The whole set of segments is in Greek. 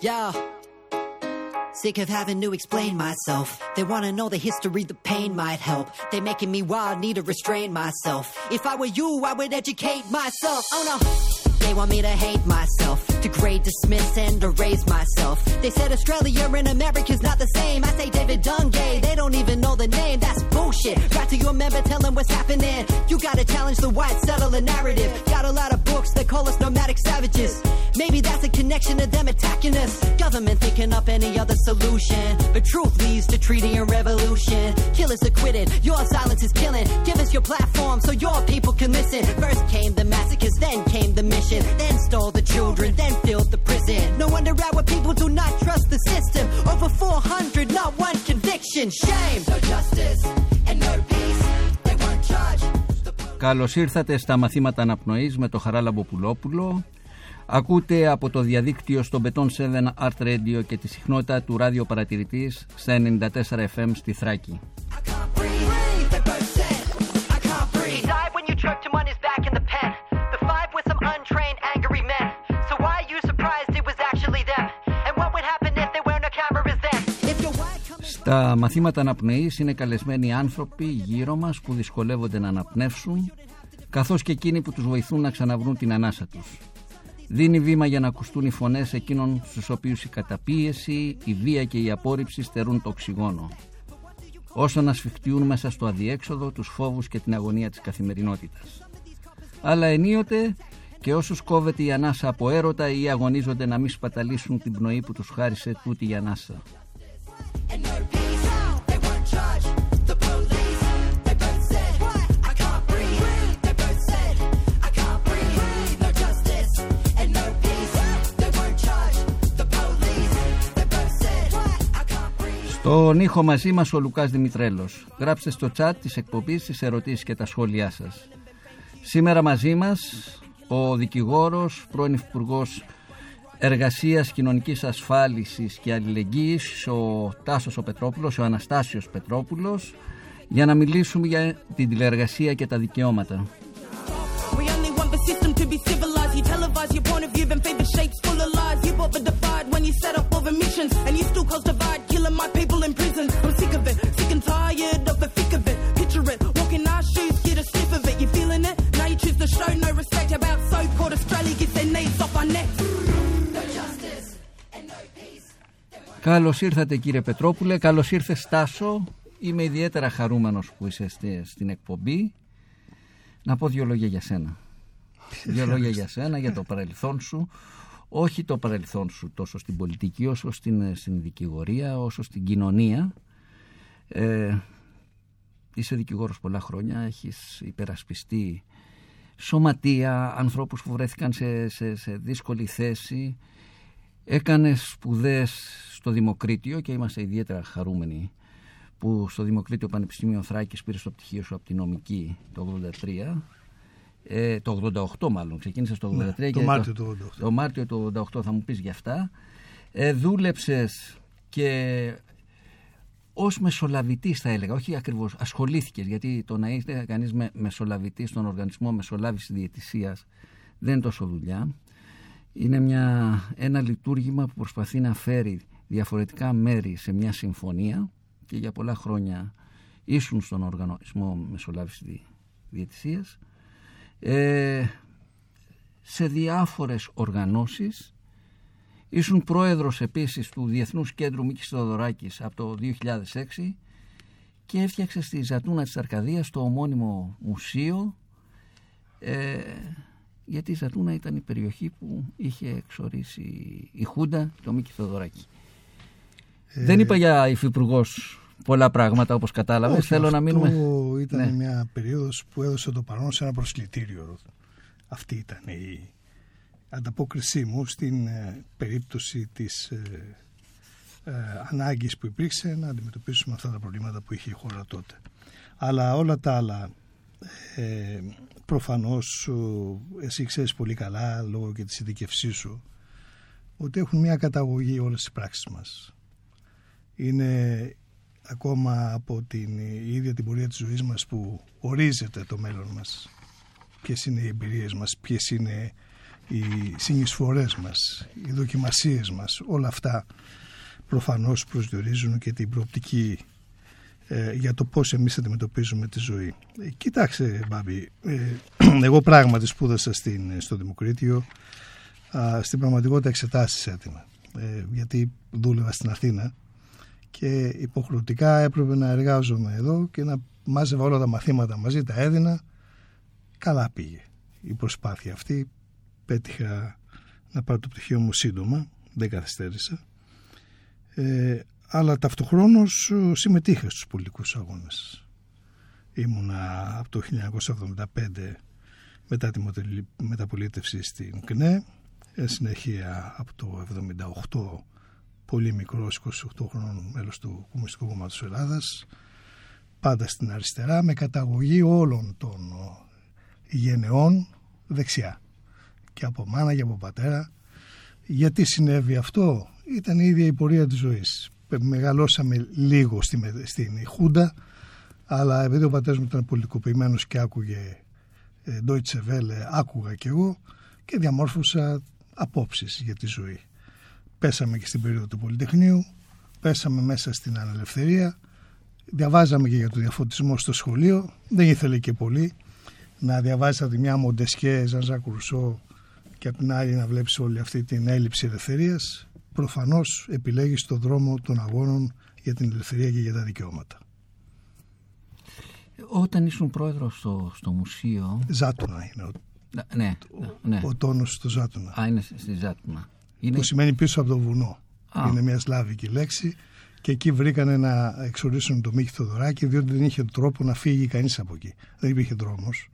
Yeah. Sick of having to explain myself. They wanna know the history, the pain might help. They're making me wild, need to restrain myself. If I were you, I would educate myself. Oh no. They want me to hate myself, degrade, dismiss, and erase myself. They said Australia and America's not the same. I say David Dungay, they don't even know the name. That's bullshit. Got to your member, tell them what's happening. You gotta challenge the white settler narrative. Got a lot of books that call us nomadic savages. Maybe that's a connection to them attacking us. Government thinking up any other solution. But truth leads to treaty and revolution. Killers acquitted, your silence is killing. Give us your platform so your people can listen. First came the massacres, then came the mission. Then stole the children, then filled the prison. No wonder our people do not trust the system. Over 400, not one conviction. Shame. No justice and no peace. They weren't charged. Καλώς ήρθατε στα μαθήματα αναπνοής με το Χαράλαμπο Πουλόπουλο. Ακούτε από το διαδίκτυο στο Beton 7 Art Radio και τη συχνότητα του ράδιο παρατηρητής στα 94 FM στη Θράκη. Στα μαθήματα αναπνοής είναι καλεσμένοι άνθρωποι γύρω μας που δυσκολεύονται να αναπνεύσουν καθώς και εκείνοι που τους βοηθούν να ξαναβρούν την ανάσα τους. Δίνει βήμα για να ακουστούν οι φωνές εκείνων στους οποίους η καταπίεση, η βία και η απόρριψη στερούν το οξυγόνο. Όσο να σφιχτιούν μέσα στο αδιέξοδο τους φόβους και την αγωνία της καθημερινότητας. Αλλά ενίοτε και όσους κόβεται η ανάσα από έρωτα ή αγωνίζονται να μην σπαταλήσουν την πνοή που τους χάρισε τούτη η ανάσα. and no Στον ήχο μαζί μας ο Λουκάς Δημητρέλος. Γράψτε στο chat τις εκπομπής, τις ερωτήσεις και τα σχόλιά σας. Σήμερα μαζί μας ο δικηγόρος, πρώην Υπουργός Εργασίας, Κοινωνικής Ασφάλισης και Αλληλεγγύης, ο Τάσος ο Πετρόπουλος, ο Αναστάσιος Πετρόπουλος, για να μιλήσουμε για την τηλεεργασία και τα δικαιώματα. We only want the system to be civilized. You televise your point of view, then favor shapes full of lies. You bought the divide when you set up other missions, and you still cause divide, killing my people in prison. I'm sick of it, sick and tired of the thick of it. Picture it, walk in our shoes, get a sniff of it. You feeling it? Now you choose to show no respect. About so-called Australia gets their knees off our necks. Καλώς ήρθατε κύριε Πετρόπουλε, καλώς ήρθε Στάσο. Είμαι ιδιαίτερα χαρούμενος που είσαι στη- στην εκπομπή. Να πω δύο λόγια για σένα. Δύο λόγια για σένα, για το παρελθόν σου. Όχι το παρελθόν σου τόσο στην πολιτική όσο στην, στην δικηγορία, όσο στην κοινωνία. Ε, είσαι δικηγόρος πολλά χρόνια, έχεις υπερασπιστεί σωματεία, ανθρώπους που βρέθηκαν σε, σε, σε δύσκολη θέση. Έκανες σπουδές στο Δημοκρίτιο και είμαστε ιδιαίτερα χαρούμενοι που στο Δημοκρίτιο Πανεπιστήμιο Θράκης πήρες το πτυχίο σου από τη νομική το 83 ε, το 88 μάλλον, ξεκίνησε το 83 Ναι, και το Μάρτιο του 88. το Μάρτιο του 88 θα μου πεις γι' αυτά. Ε, δούλεψες και ως μεσολαβητής θα έλεγα, όχι ακριβώς ασχολήθηκες γιατί το να είστε κανείς με, μεσολαβητής στον οργανισμό μεσολάβησης διαιτησίας δεν είναι τόσο δουλειά. Είναι μια, ένα λειτουργήμα που προσπαθεί να φέρει διαφορετικά μέρη σε μια συμφωνία και για πολλά χρόνια ήσουν στον οργανισμό μεσολάβησης δι, διαιτησίας ε, σε διάφορες οργανώσεις ήσουν πρόεδρος επίσης του Διεθνούς Κέντρου Μίκης Θεοδωράκης από το 2006 και έφτιαξε στη Ζατούνα της Αρκαδίας το ομώνυμο μουσείο ε, γιατί η Ζατούνα ήταν η περιοχή που είχε εξορίσει η Χούντα το Μίκη Θεοδωράκη. Δεν είπα για υφυπουργός πολλά πράγματα όπως κατάλαβες. Όχι, Θέλω να αυτό μείνουμε... ήταν Ναι. μια περίοδος που έδωσε το παρόν σε ένα προσκλητήριο. Αυτή ήταν η ανταπόκρισή μου στην ε, περίπτωση της ε, ε, ανάγκης που υπήρξε να αντιμετωπίσουμε αυτά τα προβλήματα που είχε η χώρα τότε. Αλλά όλα τα άλλα ε, προφανώς ο, εσύ ξέρεις πολύ καλά λόγω και της ειδικευσής σου ότι έχουν μια καταγωγή όλες τις πράξεις μας. Είναι ακόμα από την ίδια την πορεία της ζωής μας που ορίζεται το μέλλον μας. Ποιες είναι οι εμπειρίες μας, ποιες είναι οι συνεισφορές μας, οι δοκιμασίες μας, όλα αυτά προφανώς προσδιορίζουν και την προοπτική ε, για το πώς εμείς αντιμετωπίζουμε τη ζωή. Ε, κοιτάξτε, Μπάμπη, ε, εγώ πράγματι σπούδασα στην, στο Δημοκρίτιο, α, στην πραγματικότητα εξετάσεις έτοιμα, ε, γιατί δούλευα στην Αθήνα και υποχρεωτικά έπρεπε να εργάζομαι εδώ και να μάζευα όλα τα μαθήματα μαζί, τα έδινα, καλά πήγε η προσπάθεια αυτή, πέτυχα να πάρω το πτυχίο μου σύντομα, δεν καθυστέρησα, ε, αλλά ταυτοχρόνως ε, συμμετείχα στους πολιτικούς αγώνες. Ήμουνα από το 1975 μετά τη μεταπολίτευση στην ΚΝΕ, εν συνεχεία από το 1978 πολύ μικρός 28 χρόνων μέλος του Κομμουνιστικού Κόμματος Ελλάδας πάντα στην αριστερά με καταγωγή όλων των γενεών δεξιά. Και από μάνα και από πατέρα. Γιατί συνέβη αυτό; Ήταν η ίδια η πορεία της ζωής. Μεγαλώσαμε λίγο στη, στην Χούντα αλλά επειδή ο πατέρας μου ήταν πολιτικοποιημένος και άκουγε ε, Deutsche Welle άκουγα κι εγώ και διαμόρφωσα απόψεις για τη ζωή πέσαμε και στην περίοδο του Πολυτεχνείου πέσαμε μέσα στην ανελευθερία διαβάζαμε και για το διαφωτισμό στο σχολείο δεν ήθελε και πολύ να διαβάζει από τη μια Μοντεσκέ, Ζανζά Κουρσό και από την άλλη να βλέπεις όλη αυτή την έλλειψη ελευθερίας προφανώς επιλέγεις τον δρόμο των αγώνων για την ελευθερία και για τα δικαιώματα. Όταν ήσουν πρόεδρος στο, στο μουσείο... Ζάτουνα είναι ο, ναι, ναι. ο τόνος στο Ζάτουνα. Α, είναι στη Ζάτουνα. Είναι... Που σημαίνει πίσω από το βουνό. Είναι μια σλάβικη λέξη και εκεί βρήκανε να εξορίσουν το Μίχη Θοδωράκη διότι δεν είχε τρόπο να φύγει κανείς από εκεί. Δεν υπήρχε δρόμος.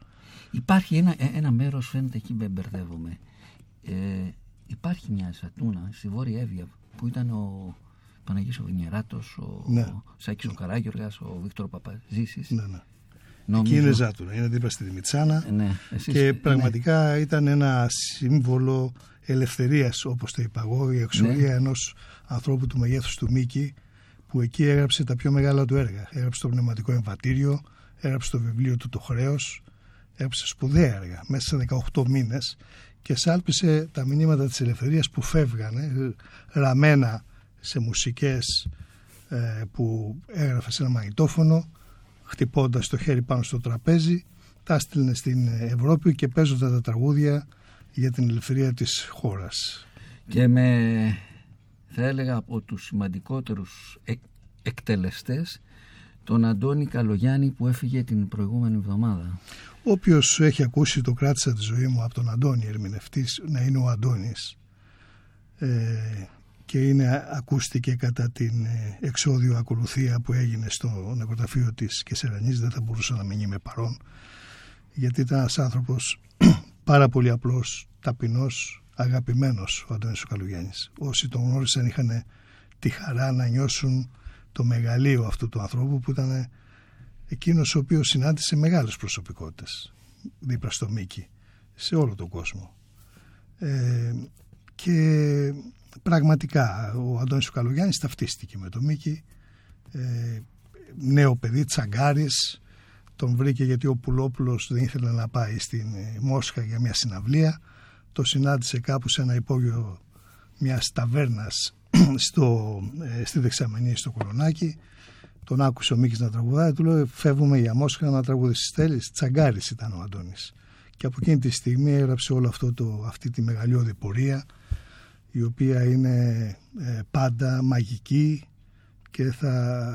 Υπάρχει ένα, ε, ένα μέρος φαίνεται εκεί με μπερδεύομαι. Ε, υπάρχει μια Ζατούνα στη Βόρεια Εύβοια που ήταν ο Παναγής ο Βινιεράτος, ο, ναι. ο Σάκης ο Καράγιοργας, ο Βίκτορο Παπαζήσης. Ναι, ναι. Νομίζω... Εκεί είναι Ζάτουνα, είναι δίπλα στη Δημητσάνα ναι, και ναι. πραγματικά ήταν ένα σύμβολο ελευθερίας όπως το είπα εγώ, η εξορία ναι. ενός ανθρώπου του μεγέθους του Μίκη που εκεί έγραψε τα πιο μεγάλα του έργα. Έγραψε το πνευματικό εμβατήριο, έγραψε το βιβλίο του το χρέος, έγραψε σπουδαία έργα μέσα σε 18 μήνες και σάλπισε τα μηνύματα της ελευθερίας που φεύγανε ραμμένα σε μουσικές ε, που έγραφε σε ένα μαγνητόφωνο χτυπώντας το χέρι πάνω στο τραπέζι τα έστειλε στην Ευρώπη και παίζοντα τα τραγούδια για την ελευθερία της χώρας. Και με θα έλεγα από τους σημαντικότερους εκ, εκτελεστές τον Αντώνη Καλογιάννη που έφυγε την προηγούμενη εβδομάδα. Όποιος έχει ακούσει το κράτησα τη ζωή μου από τον Αντώνη ερμηνευτής να είναι ο Αντώνης ε, και είναι, ακούστηκε κατά την ε, εξόδιο ακολουθία που έγινε στο νεκροταφείο της Κεσερανής δεν θα μπορούσα να μην είμαι παρόν γιατί ήταν ένας άνθρωπος πάρα πολύ απλός, ταπεινός, αγαπημένος ο Αντώνης ο Καλογιάννης. Όσοι τον γνώρισαν είχαν τη χαρά να νιώσουν το μεγαλείο αυτού του ανθρώπου που ήταν εκείνος ο οποίος συνάντησε μεγάλες προσωπικότητες δίπλα στο Μίκη σε όλο τον κόσμο. Ε, και πραγματικά ο Αντώνης ο Καλογιάννης ταυτίστηκε με το Μίκη. Ε, νέο παιδί τσαγκάρης. Τον βρήκε γιατί ο Πουλόπουλος δεν ήθελε να πάει στην ε, Μόσχα για μια συναυλία. Το συνάντησε κάπου σε ένα υπόγειο μιας ταβέρνας στο, ε, στη δεξαμενή στο Κολονάκι. Τον άκουσε ο Μίκης να τραγουδάει. Του λέει φεύγουμε για Μόσχα να τραγουδήσεις θέλεις τσαγκάρης ήταν ο Αντώνης. Και από εκείνη τη στιγμή έγραψε όλο αυτό το, αυτή τη μεγαλειώδη πορεία η οποία είναι ε, πάντα μαγική και θα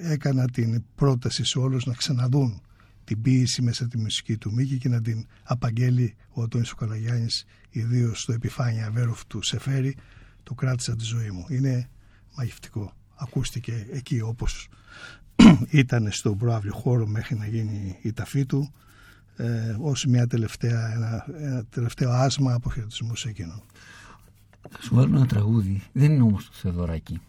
ε, έκανα την πρόταση σε όλους να ξαναδούν την ποίηση μέσα τη μουσική του Μίκη και να την απαγγέλει ο Αντώνης ο Καλαγιάννης ιδίως στο επιφάνεια Βέροφ του Σεφέρη το κράτησα τη ζωή μου είναι μαγευτικό ακούστηκε εκεί όπως ήταν στον προάβλιο χώρο μέχρι να γίνει η ταφή του ε, ως μια τελευταία, ένα, ένα τελευταίο άσμα αποχαιρετισμού σε εκείνον. Θα σου βάλω ένα τραγούδι. Δεν είναι όμως το Θεοδωράκι.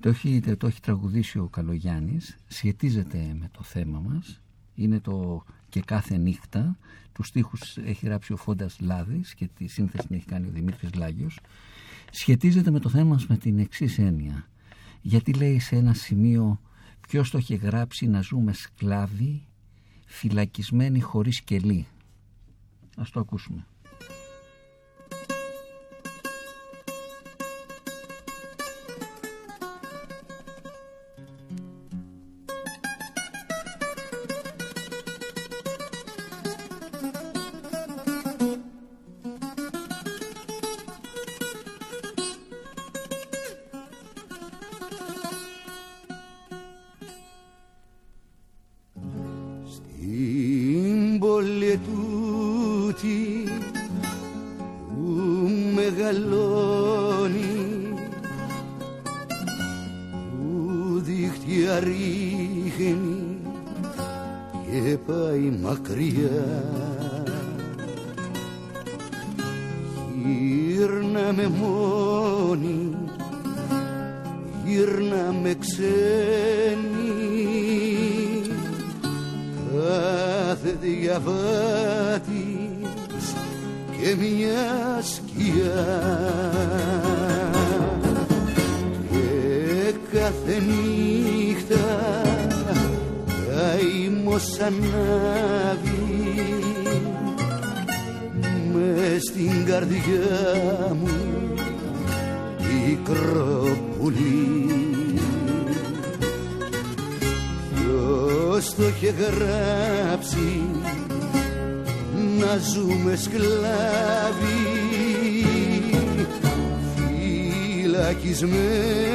Το έχει, το έχει τραγουδήσει ο Καλογιάννης. Σχετίζεται με το θέμα μας. Είναι το «Και κάθε νύχτα». Τους στίχους έχει γράψει ο Φόντας Λάδης και τη σύνθεση την έχει κάνει ο Δημήτρης Λάγιος. Σχετίζεται με το θέμα μας με την εξής έννοια. Γιατί λέει σε ένα σημείο ποιος το έχει γράψει να ζούμε σκλάβοι φυλακισμένοι χωρίς κελί. Ας το ακούσουμε. τούτη που μεγαλώνει που δίχτυα ρίχνει και πάει μακριά. Καρδιά μου πικρό πουλί Ποιος το είχε γράψει να ζούμε σκλάβοι φυλακισμένοι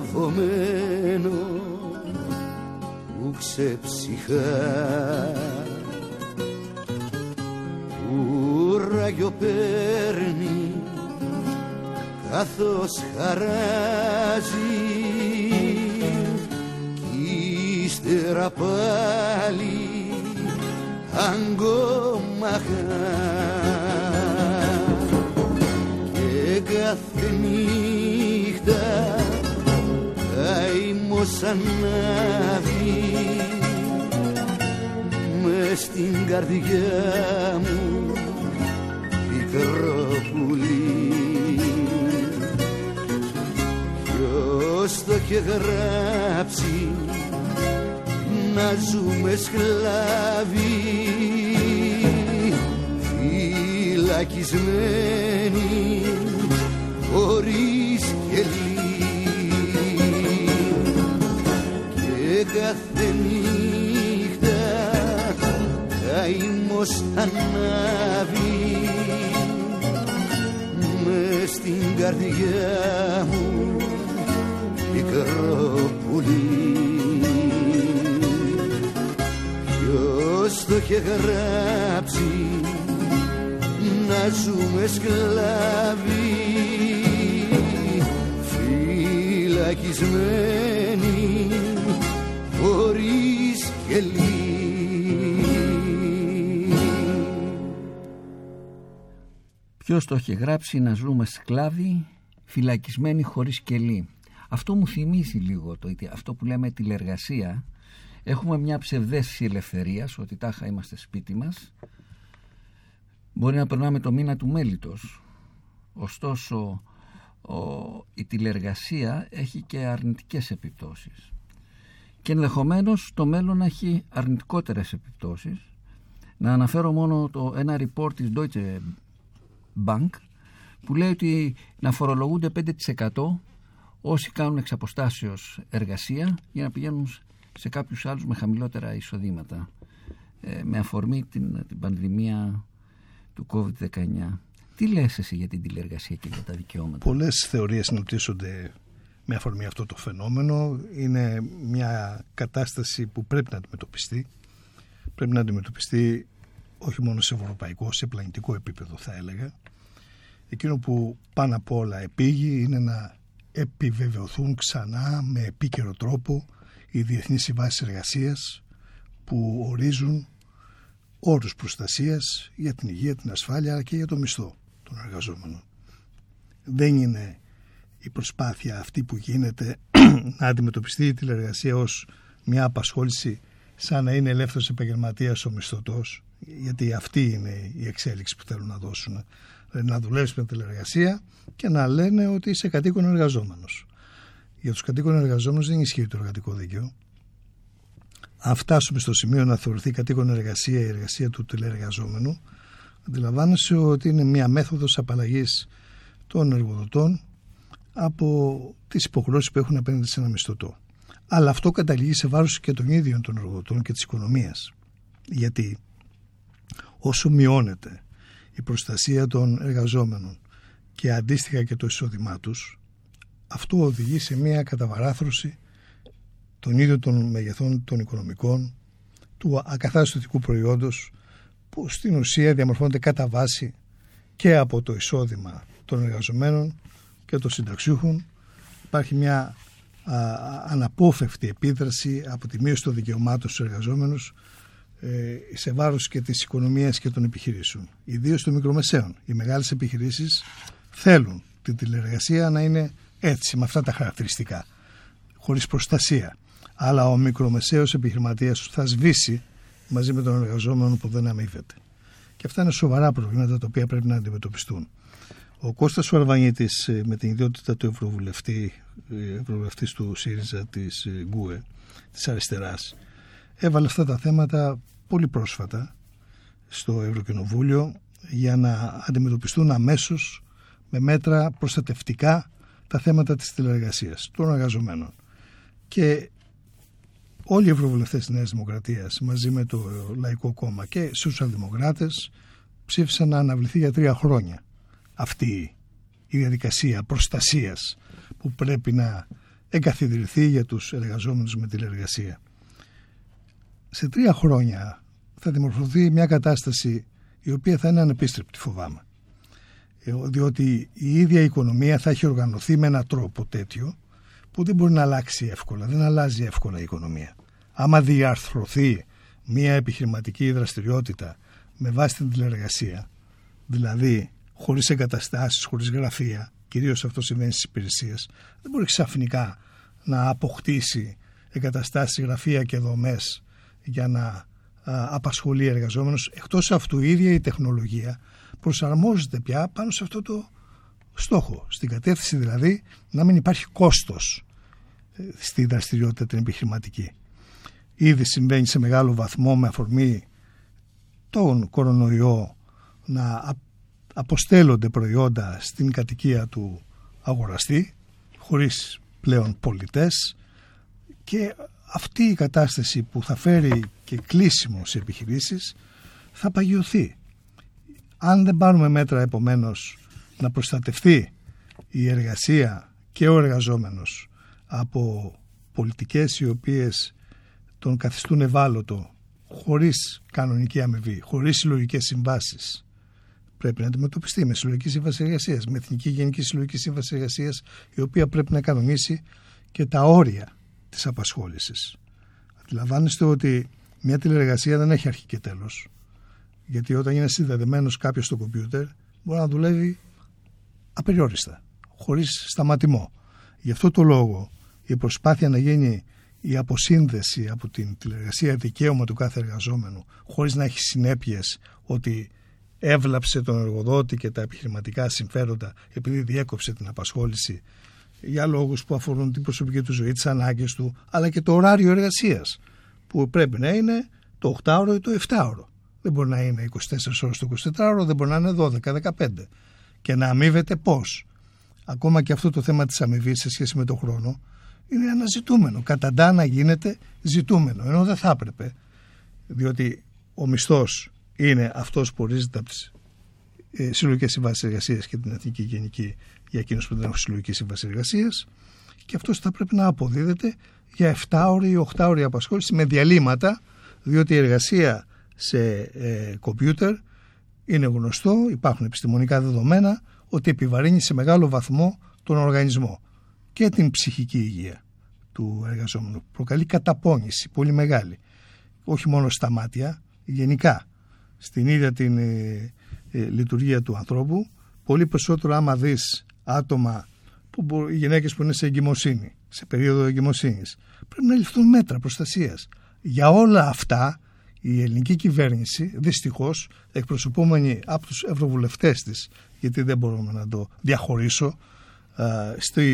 λαβωμένο που ξεψυχά. Που ράγιο παίρνει καθώς χαράζει. Κι ύστερα πάλι αγκόμαχα καημός ανάβει μες στην καρδιά μου πικρό πουλί. Ποιος το είχε γράψει να ζούμε σκλάβοι. Φυλακισμένοι χωρίς κάθε νύχτα καημός ανάβει μες στην καρδιά μου πικρό πουλί. Ποιος το είχε γράψει να ζούμε σκλάβοι φυλακισμένοι χωρίς κελί Ποιος το είχε γράψει να ζούμε σκλάβοι φυλακισμένοι χωρίς κελί. Αυτό μου θυμίζει λίγο το, αυτό που λέμε τηλεργασία. Έχουμε μια ψευδέστηση ελευθερίας ότι τάχα είμαστε σπίτι μας. Μπορεί να περνάμε το μήνα του μέλητος. Ωστόσο ο, η τηλεργασία έχει και αρνητικές επιπτώσεις. Και ενδεχομένως το μέλλον να έχει αρνητικότερες επιπτώσεις. Να αναφέρω μόνο το, ένα report της Deutsche Bank που λέει ότι να φορολογούνται 5% όσοι κάνουν εξ αποστάσεως εργασία για να πηγαίνουν σε κάποιους άλλους με χαμηλότερα εισοδήματα ε, με αφορμή την, την πανδημία του COVID-19. Τι λες εσύ για την τηλεργασία και για τα δικαιώματα; Πολλές θεωρίες συνοπτήσονται με αφορμή αυτό το φαινόμενο. Είναι μια κατάσταση που πρέπει να αντιμετωπιστεί. Πρέπει να αντιμετωπιστεί όχι μόνο σε ευρωπαϊκό, σε πλανητικό επίπεδο θα έλεγα. Εκείνο που πάνω απ' όλα επίγει είναι να επιβεβαιωθούν ξανά με επίκαιρο τρόπο οι διεθνείς συμβάσεις εργασίας που ορίζουν όρους προστασίας για την υγεία, την ασφάλεια και για το μισθό των εργαζόμενων. Δεν είναι η προσπάθεια αυτή που γίνεται να αντιμετωπιστεί η τηλεργασία ως μια απασχόληση σαν να είναι ελεύθερος επαγγελματίας ο μισθωτός γιατί αυτή είναι η εξέλιξη που θέλουν να δώσουν. Να δουλεύει με τηλεργασία και να λένε ότι είσαι κατοίκον εργαζόμενος. Για τους κατοίκον εργαζόμενους δεν ισχύει το εργατικό δίκαιο. Αν φτάσουμε στο σημείο να θεωρηθεί κατοίκον εργασία η εργασία του τηλεργαζόμενου αντιλαμβάνεσαι ότι είναι μια μέθοδος απαλλαγής των εργοδοτών από τις υποχρεώσεις που έχουν απέναντι σε ένα μισθωτό. Αλλά αυτό καταλήγει σε βάρος και των ίδιων των εργοδοτών και της οικονομίας. Γιατί όσο μειώνεται η προστασία των εργαζόμενων και αντίστοιχα και το εισόδημά τους, αυτό οδηγεί σε μια καταβαράθρωση των ίδιων των μεγεθών των οικονομικών, του ακαθάριστου προϊόντος, που στην ουσία διαμορφώνεται κατά βάση και από το εισόδημα των εργαζομένων και των συνταξιούχων. Υπάρχει μια α, αναπόφευκτη επίδραση από τη μείωση των δικαιωμάτων στους εργαζόμενους ε, σε βάρος και της οικονομίας και των επιχειρήσεων. Ιδίως των μικρομεσαίων. Οι μεγάλες επιχειρήσεις θέλουν την τηλεργασία να είναι έτσι, με αυτά τα χαρακτηριστικά, χωρίς προστασία. Αλλά ο μικρομεσαίος επιχειρηματίας θα σβήσει μαζί με τον εργαζόμενο που δεν αμείβεται. Και αυτά είναι σοβαρά προβλήματα τα οποία πρέπει να αντιμετωπιστούν. Ο Κώστας Αρβανίτης ε, με την ιδιότητα του Ευρωβουλευτή, ε, Ευρωβουλευτής του ΣΥΡΙΖΑ της ε, ΓΚΟΕ, της αριστεράς, έβαλε αυτά τα θέματα πολύ πρόσφατα στο Ευρωκοινοβούλιο για να αντιμετωπιστούν αμέσως με μέτρα προστατευτικά τα θέματα της τηλεεργασίας των εργαζομένων. Και όλοι οι ευρωβουλευτές της Νέας Δημοκρατίας μαζί με το Λαϊκό Κόμμα και οι σοσιαλδημοκράτες ψήφισαν να αναβληθεί για τρία χρόνια αυτή η διαδικασία προστασίας που πρέπει να εγκαθιδρυθεί για τους εργαζόμενους με τηλεργασία. Σε τρία χρόνια θα δημορφωθεί μια κατάσταση η οποία θα είναι ανεπίστρεπτη φοβάμαι. Ε, διότι η ίδια η οικονομία θα έχει οργανωθεί με έναν τρόπο τέτοιο που δεν μπορεί να αλλάξει εύκολα. Δεν αλλάζει εύκολα η οικονομία. Άμα διαρθρωθεί μια επιχειρηματική δραστηριότητα με βάση την τηλεργασία, δηλαδή χωρίς εγκαταστάσεις, χωρίς γραφεία, κυρίως αυτό συμβαίνει στις υπηρεσίες, δεν μπορεί ξαφνικά να αποκτήσει εγκαταστάσεις, γραφεία και δομές για να απασχολεί εργαζόμενους. Εκτός αυτού η ίδια η τεχνολογία προσαρμόζεται πια πάνω σε αυτό το στόχο. Στην κατεύθυνση δηλαδή να μην υπάρχει κόστος ε, στη δραστηριότητα την επιχειρηματική. Ήδη συμβαίνει σε μεγάλο βαθμό με αφορμή τον κορονοϊό να αποστέλλονται προϊόντα στην κατοικία του αγοραστή χωρίς πλέον πολιτές και αυτή η κατάσταση που θα φέρει και κλείσιμο σε επιχειρήσεις θα παγιωθεί. Αν δεν πάρουμε μέτρα επομένως να προστατευτεί η εργασία και ο εργαζόμενος από πολιτικές οι οποίες τον καθιστούν ευάλωτο χωρίς κανονική αμοιβή, χωρίς συλλογικές συμβάσεις πρέπει να αντιμετωπιστεί με συλλογική σύμβαση εργασίας, με εθνική γενική συλλογική σύμβαση εργασίας, η οποία πρέπει να κανονίσει και τα όρια της απασχόλησης. Αντιλαμβάνεστε ότι μια τηλεργασία δεν έχει αρχή και τέλος. Γιατί όταν είναι συνδεδεμένος κάποιος στο κομπιούτερ, μπορεί να δουλεύει απεριόριστα, χωρίς σταματημό. Γι' αυτό το λόγο η προσπάθεια να γίνει η αποσύνδεση από την τηλεργασία δικαίωμα του κάθε εργαζόμενου χωρίς να έχει συνέπειες ότι έβλαψε τον εργοδότη και τα επιχειρηματικά συμφέροντα επειδή διέκοψε την απασχόληση για λόγους που αφορούν την προσωπική του ζωή, τις ανάγκες του, αλλά και το ωράριο εργασίας που πρέπει να είναι το 8ωρο ή το 7ωρο. Δεν μπορεί να είναι 24 ώρες το 24ωρο, δεν μπορεί να είναι 12-15. Και να αμείβεται πώς. Ακόμα και αυτό το θέμα της αμοιβής σε σχέση με τον χρόνο είναι ένα ζητούμενο. Καταντά να γίνεται ζητούμενο, ενώ δεν θα έπρεπε. Διότι ο μισθός είναι αυτός που ορίζεται από τις ε, συλλογικές συμβάσεις εργασίας και την Εθνική Γενική για εκείνους που δεν έχουν συλλογική σύμβαση εργασίας. Και αυτός θα πρέπει να αποδίδεται για 7 ώρε ή 8 ώρε απασχόληση με διαλύματα, διότι η εργασία σε ε, κομπιούτερ είναι γνωστό, υπάρχουν επιστημονικά δεδομένα ότι επιβαρύνει σε μεγάλο βαθμό τον οργανισμό και την ψυχική υγεία του εργαζόμενου. Προκαλεί καταπώνηση πολύ μεγάλη. Όχι μόνο στα μάτια, γενικά στην ίδια την ε, ε, λειτουργία του ανθρώπου πολύ περισσότερο άμα δεις άτομα που οι γυναίκες που είναι σε εγκυμοσύνη σε περίοδο εγκυμοσύνης. Πρέπει να ληφθούν μέτρα προστασίας. Για όλα αυτά η ελληνική κυβέρνηση δυστυχώς εκπροσωπούμενη από τους ευρωβουλευτές της γιατί δεν μπορούμε να το διαχωρίσω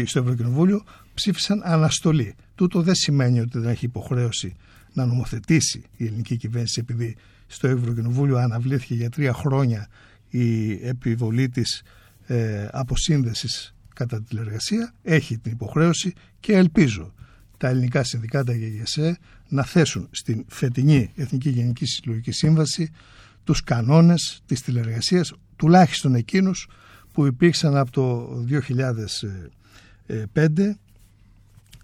στο Ευρωκοινοβούλιο ψήφισαν αναστολή. Τούτο δεν σημαίνει ότι δεν έχει υποχρέωση να νομοθετήσει η ελληνική κυβέρνηση επειδή στο Ευρωκοινοβούλιο αναβλήθηκε για τρία χρόνια η επιβολή της ε, αποσύνδεσης κατά τη τηλεργασία. Έχει την υποχρέωση και ελπίζω τα ελληνικά συνδικάτα και η ΕΣΕ να θέσουν στην φετινή Εθνική Γενική Συλλογική Σύμβαση τους κανόνες της τηλεργασίας τουλάχιστον εκείνους που υπήρξαν από το 2005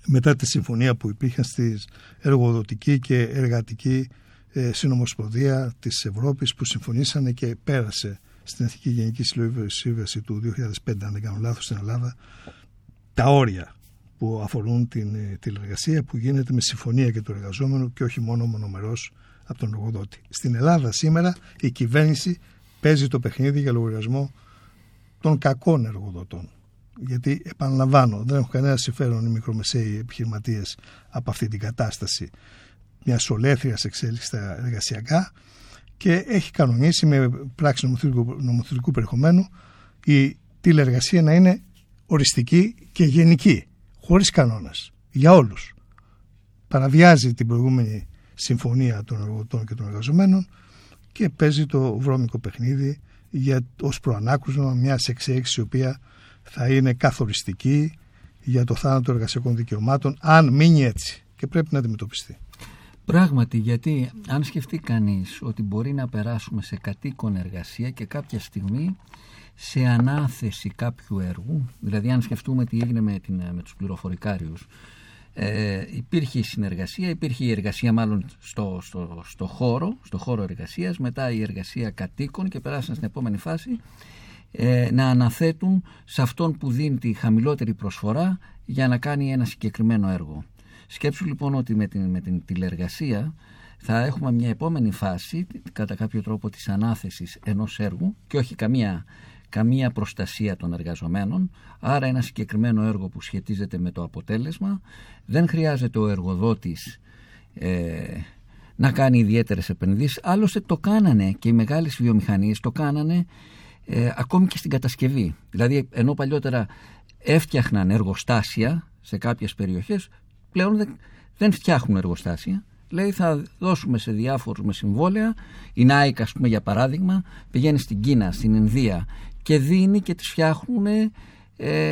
μετά τη συμφωνία που υπήρχαν στη εργοδοτική και εργατική ε, συνομοσπονδία της Ευρώπης που συμφωνήσανε και πέρασε στην Εθνική Γενική Σύμβαση του 2005 αν δεν κάνω λάθος στην Ελλάδα τα όρια που αφορούν την ε, τηλεργασία που γίνεται με συμφωνία και του εργαζόμενου και όχι μόνο μονομερός από τον εργοδότη. Στην Ελλάδα σήμερα η κυβέρνηση παίζει το παιχνίδι για λογαριασμό των κακών εργοδοτών. Γιατί, επαναλαμβάνω, δεν έχουν κανένα συμφέρον οι μικρομεσαίοι επιχειρηματίες από αυτή την κατάσταση μια ολέθρια εξέλιξη στα εργασιακά και έχει κανονίσει με πράξη νομοθετικού, νομοθετικού περιεχομένου η τηλεργασία να είναι οριστική και γενική, χωρίς κανόνας, για όλους. Παραβιάζει την προηγούμενη συμφωνία των εργοδοτών και των εργαζομένων και παίζει το βρώμικο παιχνίδι για, ως προανάκουσμα μιας εξέλιξης η οποία θα είναι καθοριστική για το θάνατο εργασιακών δικαιωμάτων αν μείνει έτσι και πρέπει να αντιμετωπιστεί. Πράγματι, γιατί αν σκεφτεί κανείς ότι μπορεί να περάσουμε σε κατοίκον εργασία και κάποια στιγμή σε ανάθεση κάποιου έργου, δηλαδή αν σκεφτούμε τι έγινε με, την, με τους πληροφορικάριους, ε, υπήρχε η συνεργασία, υπήρχε η εργασία μάλλον στο, στο, στο χώρο, στο χώρο εργασίας, μετά η εργασία κατοίκων και περάσαν στην επόμενη φάση ε, να αναθέτουν σε αυτόν που δίνει τη χαμηλότερη προσφορά για να κάνει ένα συγκεκριμένο έργο. Σκέψου λοιπόν ότι με την, με την τηλεργασία θα έχουμε μια επόμενη φάση κατά κάποιο τρόπο της ανάθεσης ενός έργου και όχι καμία, καμία προστασία των εργαζομένων. Άρα ένα συγκεκριμένο έργο που σχετίζεται με το αποτέλεσμα. Δεν χρειάζεται ο εργοδότης ε, να κάνει ιδιαίτερες επενδύσεις. Άλλωστε το κάνανε και οι μεγάλες βιομηχανίες το κάνανε ε, ακόμη και στην κατασκευή. Δηλαδή ενώ παλιότερα έφτιαχναν εργοστάσια σε κάποιες περιοχές πλέον δεν, δεν φτιάχνουν εργοστάσια. Λέει θα δώσουμε σε διάφορους με συμβόλαια. Η Nike ας πούμε για παράδειγμα πηγαίνει στην Κίνα, στην Ινδία και δίνει και τις φτιάχνουν ε,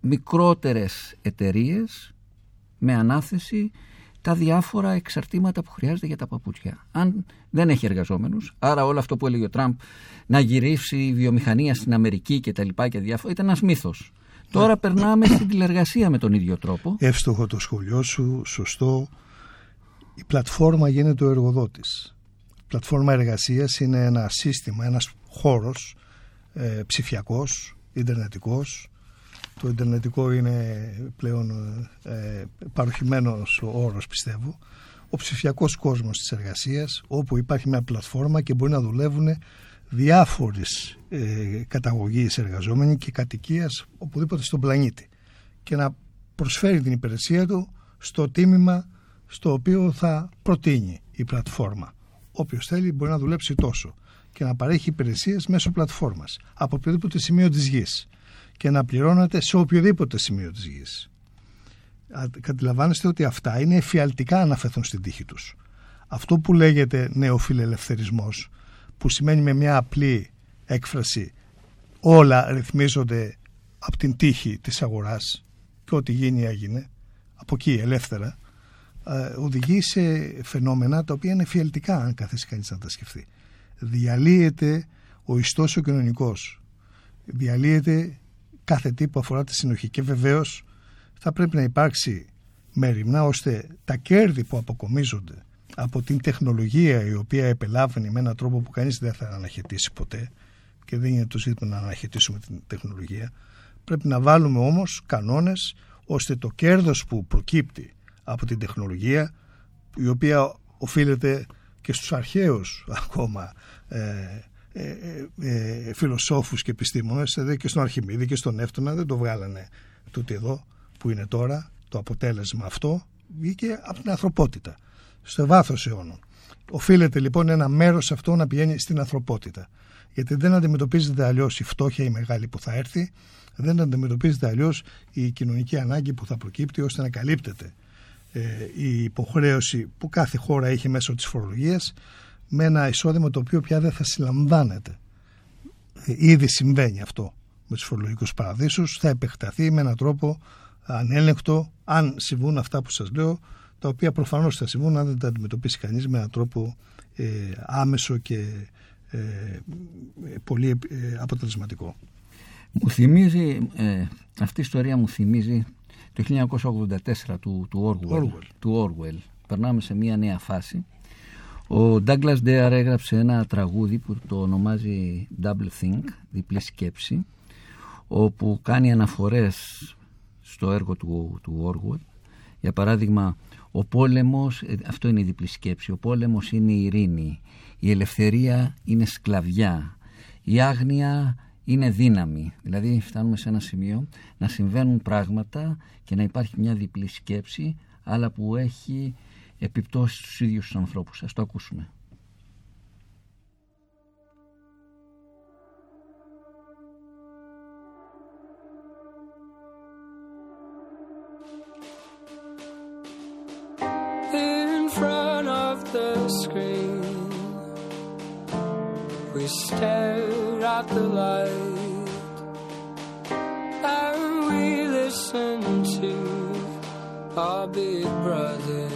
μικρότερες εταιρείες με ανάθεση τα διάφορα εξαρτήματα που χρειάζεται για τα παπούτσια. Αν δεν έχει εργαζόμενους, άρα όλο αυτό που έλεγε ο Τραμπ να γυρίσει η βιομηχανία στην Αμερική και τα λοιπά και διάφορα ήταν ένας μύθος. Τώρα περνάμε στην τηλεργασία με τον ίδιο τρόπο. Εύστοχο το σχολείο σου, σωστό. Η πλατφόρμα γίνεται ο εργοδότης. Η πλατφόρμα εργασίας είναι ένα σύστημα, ένας χώρος ε, ψηφιακός, ιντερνετικός. Το ιντερνετικό είναι πλέον ε, παροχημένος ο όρος πιστεύω. Ο ψηφιακός κόσμος της εργασίας όπου υπάρχει μια πλατφόρμα και μπορεί να δουλεύουν διάφορες ε, καταγωγής εργαζόμενοι και κατοικίας οπουδήποτε στον πλανήτη και να προσφέρει την υπηρεσία του στο τίμημα στο οποίο θα προτείνει η πλατφόρμα. Όποιος θέλει μπορεί να δουλέψει τόσο και να παρέχει υπηρεσίες μέσω πλατφόρμας από οποιοδήποτε σημείο της γης και να πληρώνεται σε οποιοδήποτε σημείο της γης. Καταλαβαίνετε ότι αυτά είναι εφιαλτικά να φεθούν στην τύχη τους. Αυτό που λέγεται νεοφιλελευθερισμός που σημαίνει με μια απλή έκφραση όλα ρυθμίζονται από την τύχη της αγοράς και ό,τι γίνει έγινε από εκεί ελεύθερα ε, οδηγεί σε φαινόμενα τα οποία είναι φιαλτικά αν καθίσει κανείς να τα σκεφτεί. Διαλύεται ο ιστός ο κοινωνικός. Διαλύεται κάθε τι που αφορά τη συνοχή και βεβαίως θα πρέπει να υπάρξει μέρημνα ώστε τα κέρδη που αποκομίζονται από την τεχνολογία η οποία επελάβαινε με έναν τρόπο που κανείς δεν θα αναχαιτήσει ποτέ και δεν είναι το ζήτημα να αναχαιτήσουμε την τεχνολογία. Πρέπει να βάλουμε όμως κανόνες ώστε το κέρδος που προκύπτει από την τεχνολογία η οποία οφείλεται και στους αρχαίους ακόμα ε, ε, ε, ε φιλοσόφους και επιστήμονες και στον Αρχιμίδη και στον Εύτονα δεν το βγάλανε τούτοι εδώ που είναι τώρα, το αποτέλεσμα αυτό, βγήκε από την ανθρωπότητα, στο βάθος αιώνων. Οφείλεται λοιπόν ένα μέρος αυτό να πηγαίνει στην ανθρωπότητα. Γιατί δεν αντιμετωπίζεται αλλιώς η φτώχεια η μεγάλη που θα έρθει, δεν αντιμετωπίζεται αλλιώς η κοινωνική ανάγκη που θα προκύπτει ώστε να καλύπτεται ε, η υποχρέωση που κάθε χώρα έχει μέσω της φορολογίας με ένα εισόδημα το οποίο πια δεν θα συλλαμβάνεται. Ε, ήδη συμβαίνει αυτό με τους φορολογικούς παραδείσους, θα επεκταθεί με έναν τρόπο ανέλεγκτο αν συμβούν αυτά που σας λέω, τα οποία προφανώς θα συμβούν αν δεν τα αντιμετωπίσει κανείς με έναν τρόπο ε, άμεσο και ε, πολύ ε, αποτελεσματικό. Μου θυμίζει, αυτή η ιστορία μου θυμίζει το 1984 του, του, Orwell, Orwell. του Orwell. Περνάμε σε μια νέα φάση. Ο Douglas Dare έγραψε ένα τραγούδι που το ονομάζει Double Think, διπλή σκέψη, όπου κάνει αναφορές στο έργο του, του Orwell. Για παράδειγμα, ο πόλεμος, ε, αυτό είναι η διπλή σκέψη, ο πόλεμος είναι η ειρήνη, η ελευθερία είναι σκλαβιά, η άγνοια είναι δύναμη. Δηλαδή φτάνουμε σε ένα σημείο να συμβαίνουν πράγματα και να υπάρχει μια διπλή σκέψη, αλλά που έχει επιπτώσεις στους ίδιους τους ανθρώπους. Ας το ακούσουμε. Screen. We stare at the light and we listen to our big brother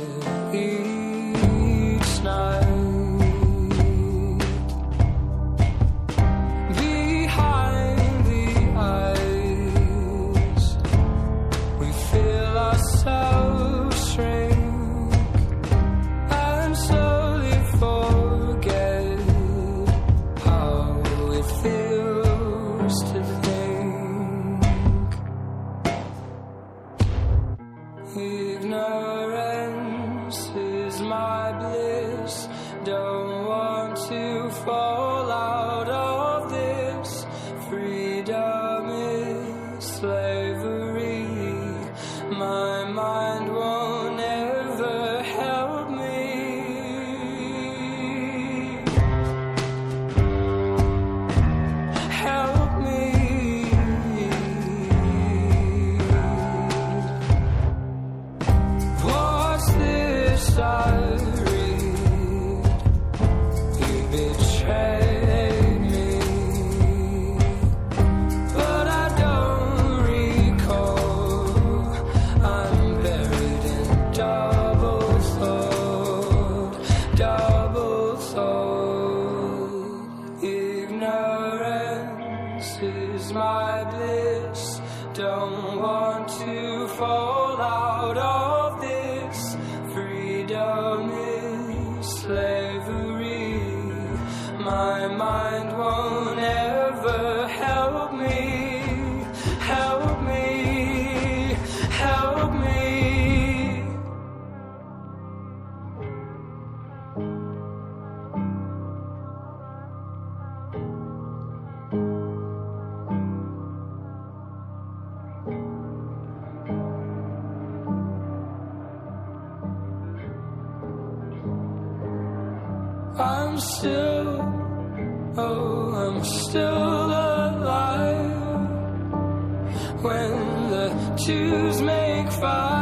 choose make five.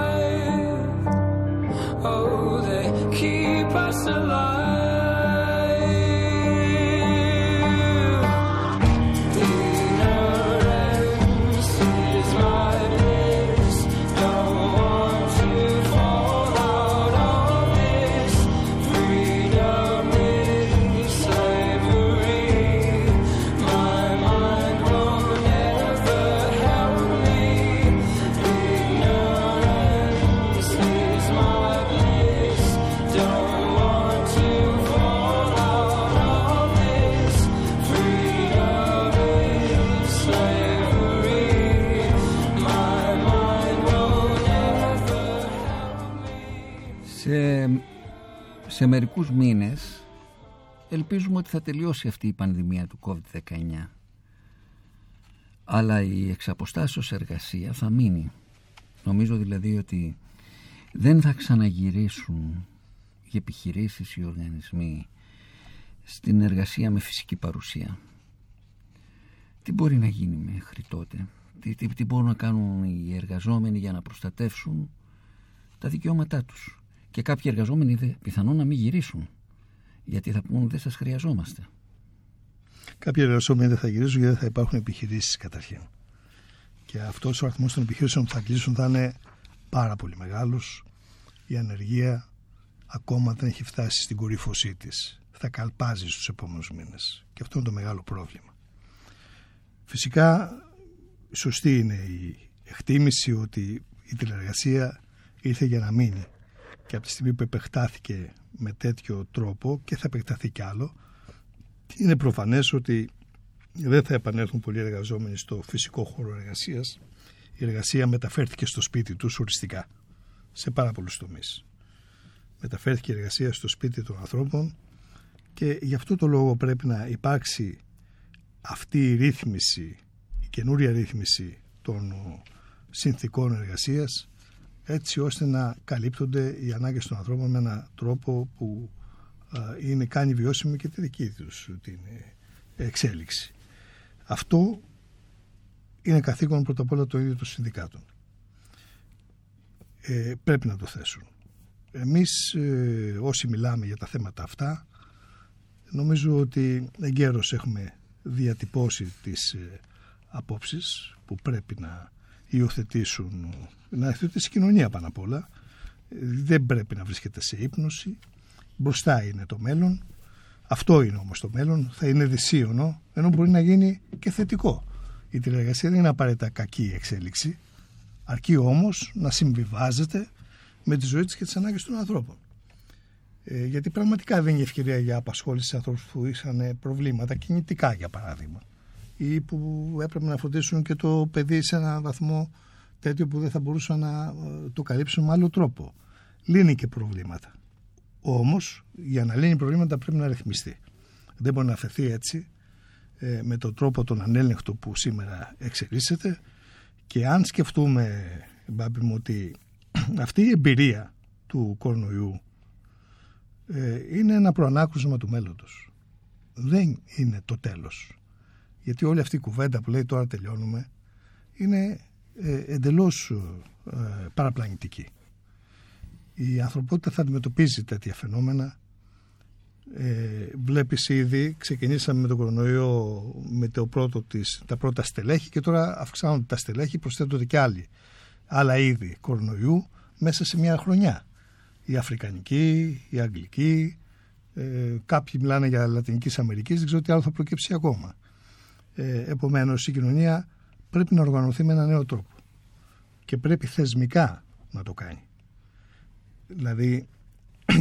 Σε μερικούς μήνες ελπίζουμε ότι θα τελειώσει αυτή η πανδημία του COVID-19. Αλλά η εξαποστάσεως εργασία θα μείνει. Νομίζω δηλαδή ότι δεν θα ξαναγυρίσουν οι επιχειρήσεις, οι οργανισμοί στην εργασία με φυσική παρουσία. Τι μπορεί να γίνει μέχρι τότε, τι, τι, τι μπορούν να κάνουν οι εργαζόμενοι για να προστατεύσουν τα δικαιώματά τους; Και κάποιοι εργαζόμενοι δε, πιθανόν να μην γυρίσουν, γιατί θα πούν δεν σας χρειαζόμαστε. Κάποιοι εργαζόμενοι δεν θα γυρίσουν γιατί δεν θα υπάρχουν επιχειρήσεις καταρχήν. Και αυτός ο αριθμός των επιχειρήσεων που θα κλείσουν θα είναι πάρα πολύ μεγάλος. Η ανεργία ακόμα δεν έχει φτάσει στην κορύφωσή της. Θα καλπάζει στους επόμενους μήνες. Και αυτό είναι το μεγάλο πρόβλημα. Φυσικά σωστή είναι η εκτίμηση ότι η τηλεργασία ήρθε για να μείνει και από τη στιγμή που επεκτάθηκε με τέτοιο τρόπο και θα επεκταθεί κι άλλο είναι προφανές ότι δεν θα επανέλθουν πολλοί εργαζόμενοι στο φυσικό χώρο εργασίας. Η εργασία μεταφέρθηκε στο σπίτι τους οριστικά σε πάρα πολλούς τομείς. Μεταφέρθηκε η εργασία στο σπίτι των ανθρώπων και γι' αυτό το λόγο πρέπει να υπάρξει αυτή η ρύθμιση, η καινούρια ρύθμιση των συνθήκων εργασίας έτσι ώστε να καλύπτονται οι ανάγκες των ανθρώπων με έναν τρόπο που είναι, κάνει βιώσιμη και τη δική τους την εξέλιξη. Αυτό είναι καθήκον πρώτα απ' όλα το ίδιο των συνδικάτων. Ε, πρέπει να το θέσουν. Εμείς ε, όσοι μιλάμε για τα θέματα αυτά νομίζω ότι εγκαίρως έχουμε διατυπώσει τις ε, απόψεις που πρέπει να υιοθετήσουν να υιοθετήσει η κοινωνία πάνω απ' όλα. Δεν πρέπει να βρίσκεται σε ύπνωση. Μπροστά είναι το μέλλον. Αυτό είναι όμως το μέλλον. Θα είναι δυσίωνο ενώ μπορεί να γίνει και θετικό. Η τηλεργασία δεν είναι απαραίτητα κακή εξέλιξη. Αρκεί όμως να συμβιβάζεται με τη ζωή της και τις ανάγκες των ανθρώπων. Ε, γιατί πραγματικά δεν είναι ευκαιρία για απασχόληση σε ανθρώπους που είχαν προβλήματα κινητικά για παράδειγμα ή που έπρεπε να φροντίσουν και το παιδί σε ένα βαθμό τέτοιο που δεν θα μπορούσαν να ε, το καλύψουν με άλλο τρόπο. Λύνει και προβλήματα. Όμως, για να λύνει προβλήματα πρέπει να ρυθμιστεί. Δεν μπορεί να αφαιθεί έτσι ε, με τον τρόπο τον ανέλεγχτο που σήμερα εξελίσσεται και αν σκεφτούμε, Μπάμπη μου, ότι αυτή η εμπειρία του κορονοϊού ε, είναι ένα προανάκρουσμα του μέλλοντος. Δεν είναι το τέλος. Γιατί όλη αυτή η κουβέντα που λέει τώρα τελειώνουμε είναι ε, εντελώς ε, παραπλανητική. Η ανθρωπότητα θα αντιμετωπίζει τέτοια φαινόμενα. Ε, βλέπεις ήδη, ξεκινήσαμε με τον κορονοϊό με το πρώτο της, τα πρώτα στελέχη και τώρα αυξάνονται τα στελέχη, προσθέτονται και άλλοι. Άλλα είδη κορονοϊού μέσα σε μια χρονιά. Η Αφρικανική, η Αγγλική, ε, κάποιοι μιλάνε για Λατινικής Αμερικής, δεν ξέρω τι άλλο θα προκύψει ακόμα. Ε, επομένως η κοινωνία πρέπει να οργανωθεί με ένα νέο τρόπο και πρέπει θεσμικά να το κάνει. Δηλαδή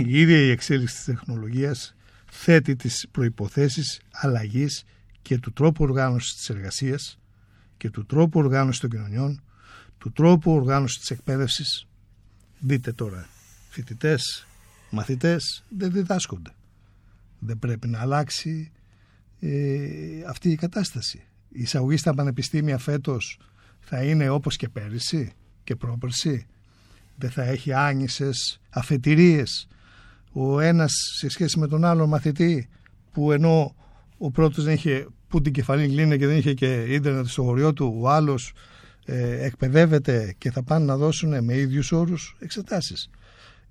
η ίδια η εξέλιξη της τεχνολογίας θέτει τις προϋποθέσεις αλλαγής και του τρόπου οργάνωσης της εργασίας και του τρόπου οργάνωσης των κοινωνιών, του τρόπου οργάνωσης της εκπαίδευσης. Δείτε τώρα, φοιτητές, μαθητές δεν διδάσκονται. Δεν πρέπει να αλλάξει ε, αυτή η κατάσταση. Η εισαγωγή στα πανεπιστήμια φέτος θα είναι όπως και πέρυσι και πρόπερσι. Δεν θα έχει άνισες αφετηρίες. Ο ένας σε σχέση με τον άλλο μαθητή που ενώ ο πρώτος δεν είχε που την κεφαλή γλύνα και δεν είχε και ίντερνετ στο χωριό του, ο άλλος ε, εκπαιδεύεται και θα πάνε να δώσουν με ίδιους όρους εξετάσεις.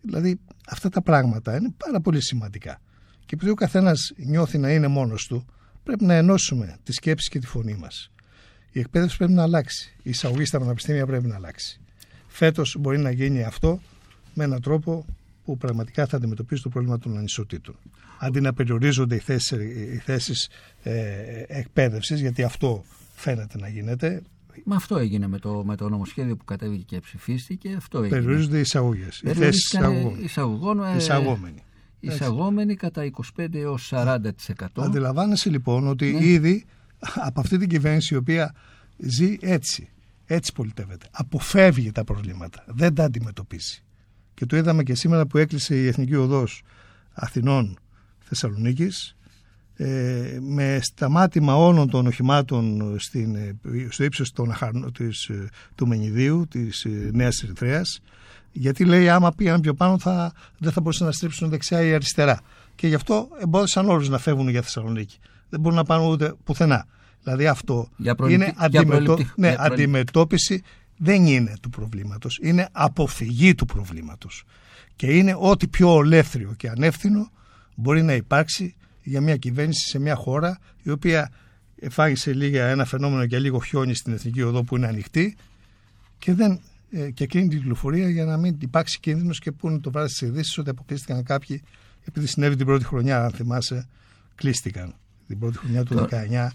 Δηλαδή αυτά τα πράγματα είναι πάρα πολύ σημαντικά. Και επειδή ο καθένας νιώθει να είναι μόνος του, πρέπει να ενώσουμε τη σκέψη και τη φωνή μας. Η εκπαίδευση πρέπει να αλλάξει. Η εισαγωγή στα πανεπιστήμια πρέπει να αλλάξει. Φέτος μπορεί να γίνει αυτό με έναν τρόπο που πραγματικά θα αντιμετωπίσει το πρόβλημα των ανισοτήτων. Αντί να περιορίζονται οι θέσεις οι θέσεις, ε, εκπαίδευσης, γιατί αυτό φαίνεται να γίνεται. Μα αυτό έγινε με το, με το νομοσχέδιο που κατέβηκε και ψηφίστηκε. Αυτό έγινε. Περιορίζονται οι εισαγωγές. Οι θέσεις εισαγωγών. Ε, εισαγόμενοι εισαγόμενοι κατά 25 έως 40%. Αντιλαμβάνεσαι λοιπόν ότι ναι. ήδη από αυτή την κυβέρνηση η οποία ζει έτσι, έτσι πολιτεύεται, αποφεύγει τα προβλήματα, δεν τα αντιμετωπίσει. Και το είδαμε και σήμερα που έκλεισε η Εθνική Οδός Αθηνών Θεσσαλονίκης, ε, με σταμάτημα όλων των οχημάτων στην, ε, στο ύψος των, αχαρνο- της, ε, του Μενιδίου της ε, Νέας Ερυθρέας γιατί λέει άμα πήγαν πιο πάνω θα, δεν θα μπορούσαν να στρίψουν δεξιά ή αριστερά. Και γι' αυτό εμπόδισαν όλους να φεύγουν για Θεσσαλονίκη. Δεν μπορούν να πάνε ούτε πουθενά. Δηλαδή αυτό Για προληπτή- είναι για αντιμετω... προληπτή- ναι, για προληπτή- αντιμετώπιση δεν είναι του προβλήματος. Είναι αποφυγή του προβλήματος. Και είναι ό,τι πιο ολέθριο και ανεύθυνο μπορεί να υπάρξει για μια κυβέρνηση σε μια χώρα η οποία εφάγησε λίγα ένα φαινόμενο για λίγο χιόνι στην Εθνική Οδό που είναι ανοιχτή και, δεν, ε, και κλείνει την κυκλοφορία για να μην υπάρξει κίνδυνος και πούνε το βράδυ στις ειδήσεις ότι αποκλείστηκαν κάποιοι επειδή συνέβη την πρώτη χρονιά αν θυμάσαι κλείστηκαν την πρώτη χρονιά του Το- 19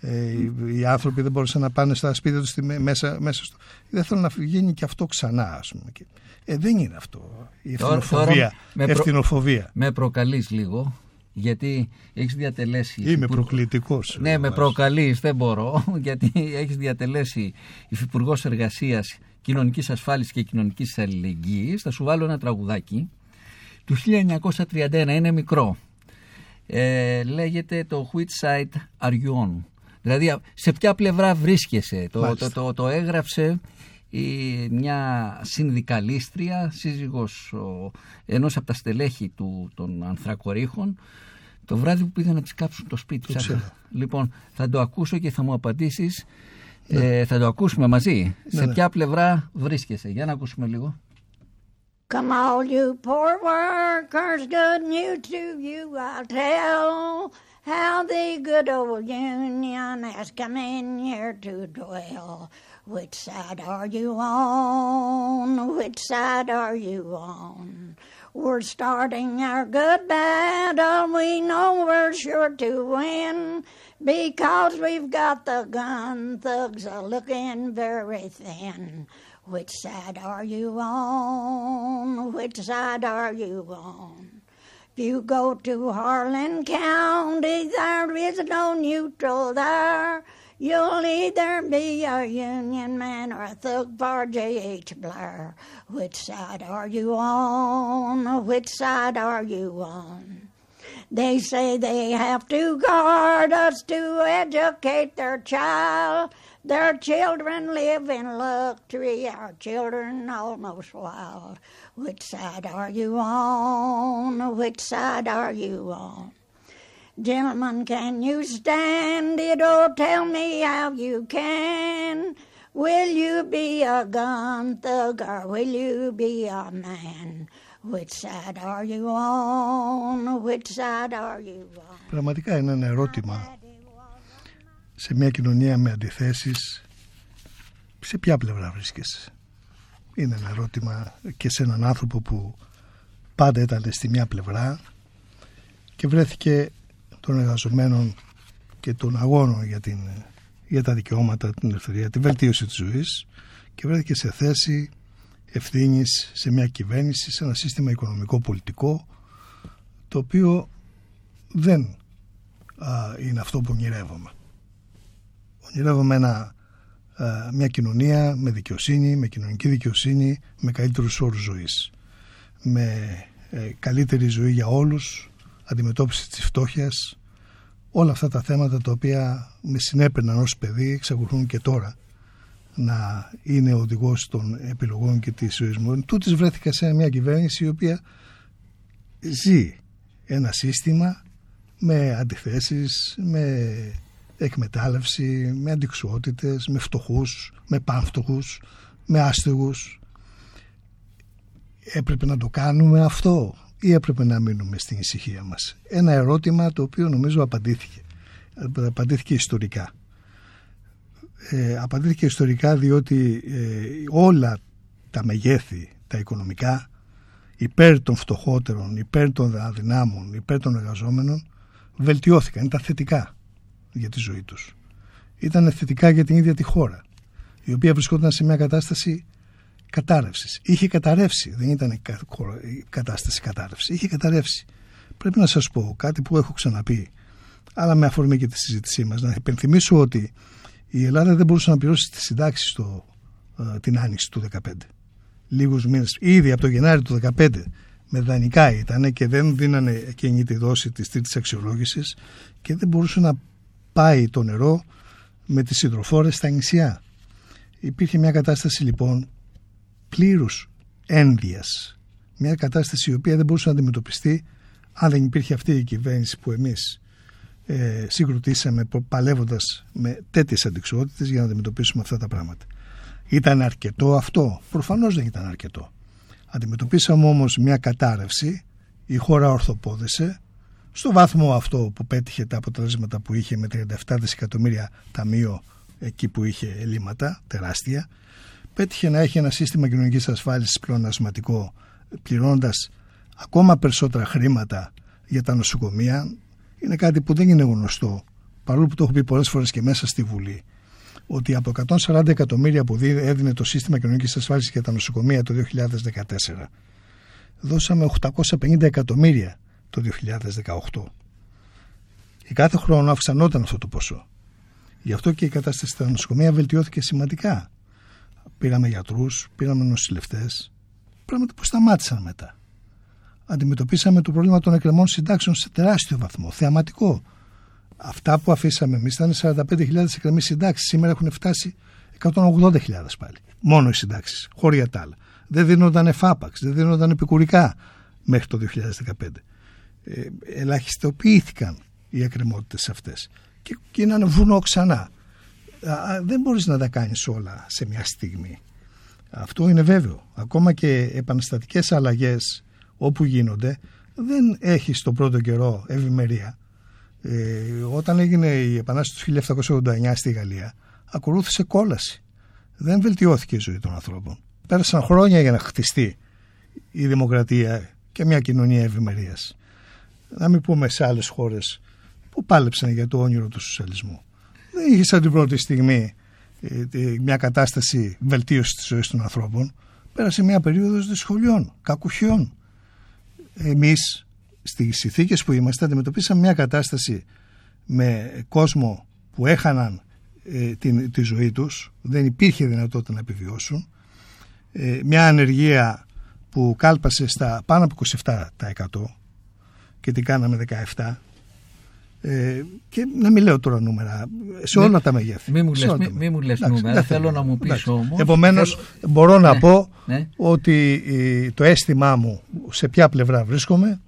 ε, οι, οι άνθρωποι δεν μπορούσαν να πάνε στα σπίτια τους στη μέ- μέσα, μέσα στο... Δεν θέλω να γίνει και αυτό ξανά ας πούμε. Και, ε, δεν είναι αυτό η Τώρα- ευθυνοφοβία. τώρα με προ- ευθυνοφοβία. Με προκαλείς λίγο, γιατί έχεις διατελέσει... Είμαι υφυπουργό- προκλητικός. Ναι, με Βάζω. προκαλείς, δεν μπορώ, γιατί έχεις διατελέσει υφυπουργός Εργασίας, Κοινωνικής Ασφάλισης και Κοινωνικής Αλληλεγγύης. Θα σου βάλω ένα τραγουδάκι του 1931, είναι μικρό. Ε, λέγεται το Which Side Are You On; Δηλαδή, σε ποια πλευρά βρίσκεσαι. Το, Μάλιστα. το, το, το έγραψε η, μια συνδικαλίστρια, σύζυγος ο, ενός από τα στελέχη του, των ανθρακορίχων, το βράδυ που πήγαν να της κάψουν το σπίτι. Το Ψάχα. ξέρω. Λοιπόν, θα το ακούσω και θα μου απαντήσεις. Ε, θα το ακούσουμε μαζί. σε ναι. ποια πλευρά βρίσκεσαι. Για να ακούσουμε λίγο. Come all you poor workers, good news to you I'll tell how the good old Union has come in here to dwell. Which side are you on? Which side are you on? We're starting our good battle. We know we're sure to win because we've got the gun thugs are looking very thin. Which side are you on? Which side are you on? If you go to Harlan County, there is no neutral there. You'll either be a Union man or a thug for J.H. Blair. Which side are you on? Which side are you on? They say they have to guard us to educate their child. Their children live in luxury, our children almost wild. Which side are you on? Which side are you on? Gentlemen, can you stand it? Oh, tell me how you can; Will you be a gun thug or will you be a man? Which side are you on? Which side are you on? Πραγματικά είναι ένα ερώτημα σε μια κοινωνία με αντιθέσεις σε ποια πλευρά βρίσκεσαι; Είναι ένα ερώτημα και σε έναν άνθρωπο που πάντα ήταν στη μια πλευρά και βρέθηκε των εργαζομένων και των αγώνων για, την, για τα δικαιώματα, την ελευθερία, τη βελτίωση της ζωής και βρέθηκε σε θέση ευθύνης σε μια κυβέρνηση, σε ένα σύστημα οικονομικό-πολιτικό το οποίο δεν α, είναι αυτό που ονειρεύομαι. Ονειρεύομαι ένα, α, μια κοινωνία με δικαιοσύνη, με κοινωνική δικαιοσύνη, με καλύτερους όρους ζωής. Με ε, καλύτερη ζωή για όλους, αντιμετώπιση της φτώχειας, όλα αυτά τα θέματα τα οποία με συνέπαιρναν ως παιδί, εξακολουθούν και τώρα να είναι οδηγός των επιλογών και της ζωής μου. Τούτης βρέθηκα σε μια κυβέρνηση η οποία ζει ένα σύστημα με αντιθέσεις, με εκμετάλλευση, με αντικσότητες, με φτωχούς, με πανφτωχούς, με άστεγους. Έπρεπε να το κάνουμε αυτό ή έπρεπε να μείνουμε στην ησυχία μας; Ένα ερώτημα το οποίο νομίζω απαντήθηκε. Απαντήθηκε ιστορικά. Ε, απαντήθηκε ιστορικά διότι ε, όλα τα μεγέθη, τα οικονομικά, υπέρ των φτωχότερων, υπέρ των αδυνάμων, υπέρ των εργαζόμενων, βελτιώθηκαν, ήταν θετικά για τη ζωή τους. Ήταν θετικά για την ίδια τη χώρα, η οποία βρισκόταν σε μια κατάσταση κατάρρευσης. Είχε καταρρεύσει, δεν ήταν η κατάσταση κατάρρευση, είχε καταρρεύσει. Πρέπει να σας πω κάτι που έχω ξαναπεί, αλλά με αφορμή και τη συζήτησή μας, να υπενθυμίσω ότι η Ελλάδα δεν μπορούσε να πληρώσει τις συντάξεις το, την άνοιξη του 2015 λίγους μήνες, ήδη από το Γενάρη του 2015 με δανεικά ήταν και δεν δίνανε εκείνη τη δόση της τρίτης αξιολόγησης και δεν μπορούσε να πάει το νερό με τις υδροφόρες στα νησιά. Υπήρχε μια κατάσταση λοιπόν πλήρους ένδυας. Μια κατάσταση η οποία δεν μπορούσε να αντιμετωπιστεί αν δεν υπήρχε αυτή η κυβέρνηση που εμείς ε, συγκροτήσαμε παλεύοντας με τέτοιες αντικσότητες για να αντιμετωπίσουμε αυτά τα πράγματα. Ήταν αρκετό αυτό; Προφανώς δεν ήταν αρκετό. Αντιμετωπίσαμε όμως μια κατάρρευση, η χώρα ορθοπόδεσε, στο βάθμο αυτό που πέτυχε τα αποτελέσματα που είχε με 37 δισεκατομμύρια ταμείο εκεί που είχε ελλείμματα τεράστια, πέτυχε να έχει ένα σύστημα κοινωνικής ασφάλισης πλεονασματικό, πληρώνοντας ακόμα περισσότερα χρήματα για τα νοσοκομεία. Είναι κάτι που δεν είναι γνωστό, παρόλο που το έχω πει πολλές φορές και μέσα στη Βουλή ότι από 140 εκατομμύρια που έδινε το σύστημα κοινωνικής ασφάλισης για τα νοσοκομεία το 2014 δώσαμε 850 εκατομμύρια το 2018. Και κάθε χρόνο αυξανόταν αυτό το ποσό. Γι' αυτό και η κατάσταση στα νοσοκομεία βελτιώθηκε σημαντικά. Πήραμε γιατρούς, πήραμε νοσηλευτές, πράγματα που σταμάτησαν μετά. Αντιμετωπίσαμε το πρόβλημα των εκκρεμών συντάξεων σε τεράστιο βαθμό, θεαματικό. Αυτά που αφήσαμε εμείς ήταν 45.000 εκκρεμεί συντάξεις. Σήμερα έχουν φτάσει 180.000 πάλι. Μόνο οι συντάξεις, χωρί τα άλλα. Δεν δίνονταν εφάπαξ, δεν δίνονταν επικουρικά μέχρι το 2015. Ε, ελαχιστοποιήθηκαν οι εκκρεμότητες αυτές και γίνανε βουνό ξανά. Δεν μπορείς να τα κάνεις όλα σε μια στιγμή. Αυτό είναι βέβαιο. Ακόμα και επαναστατικές αλλαγές όπου γίνονται δεν έχει στον πρώτο καιρό ευημερία. Ε, όταν έγινε η Επανάσταση του 1789 στη Γαλλία, ακολούθησε κόλαση. Δεν βελτιώθηκε η ζωή των ανθρώπων. Πέρασαν χρόνια για να χτιστεί η δημοκρατία και μια κοινωνία ευημερίας. Να μην πούμε σε άλλες χώρες που πάλεψαν για το όνειρο του σοσιαλισμού. Δεν είχες σαν την πρώτη στιγμή ε, μια κατάσταση βελτίωσης της ζωής των ανθρώπων. Πέρασε μια περίοδος δυσκολιών, κακουχιών. Εμείς στις συνθήκες που είμαστε αντιμετωπίσαμε μια κατάσταση με κόσμο που έχαναν ε, τη, τη ζωή τους, δεν υπήρχε δυνατότητα να επιβιώσουν, ε, μια ανεργία που κάλπασε στα πάνω από 27% και την κάναμε 17% ε, και να μην λέω τώρα νούμερα σε όλα τα μεγέθη. Μην μου λες, μη, μη μου λες νούμερα, θέλω να μου πεις όμως. Επομένως μπορώ να ναι, πω ναι. ότι το αίσθημά μου σε ποια πλευρά βρίσκομαι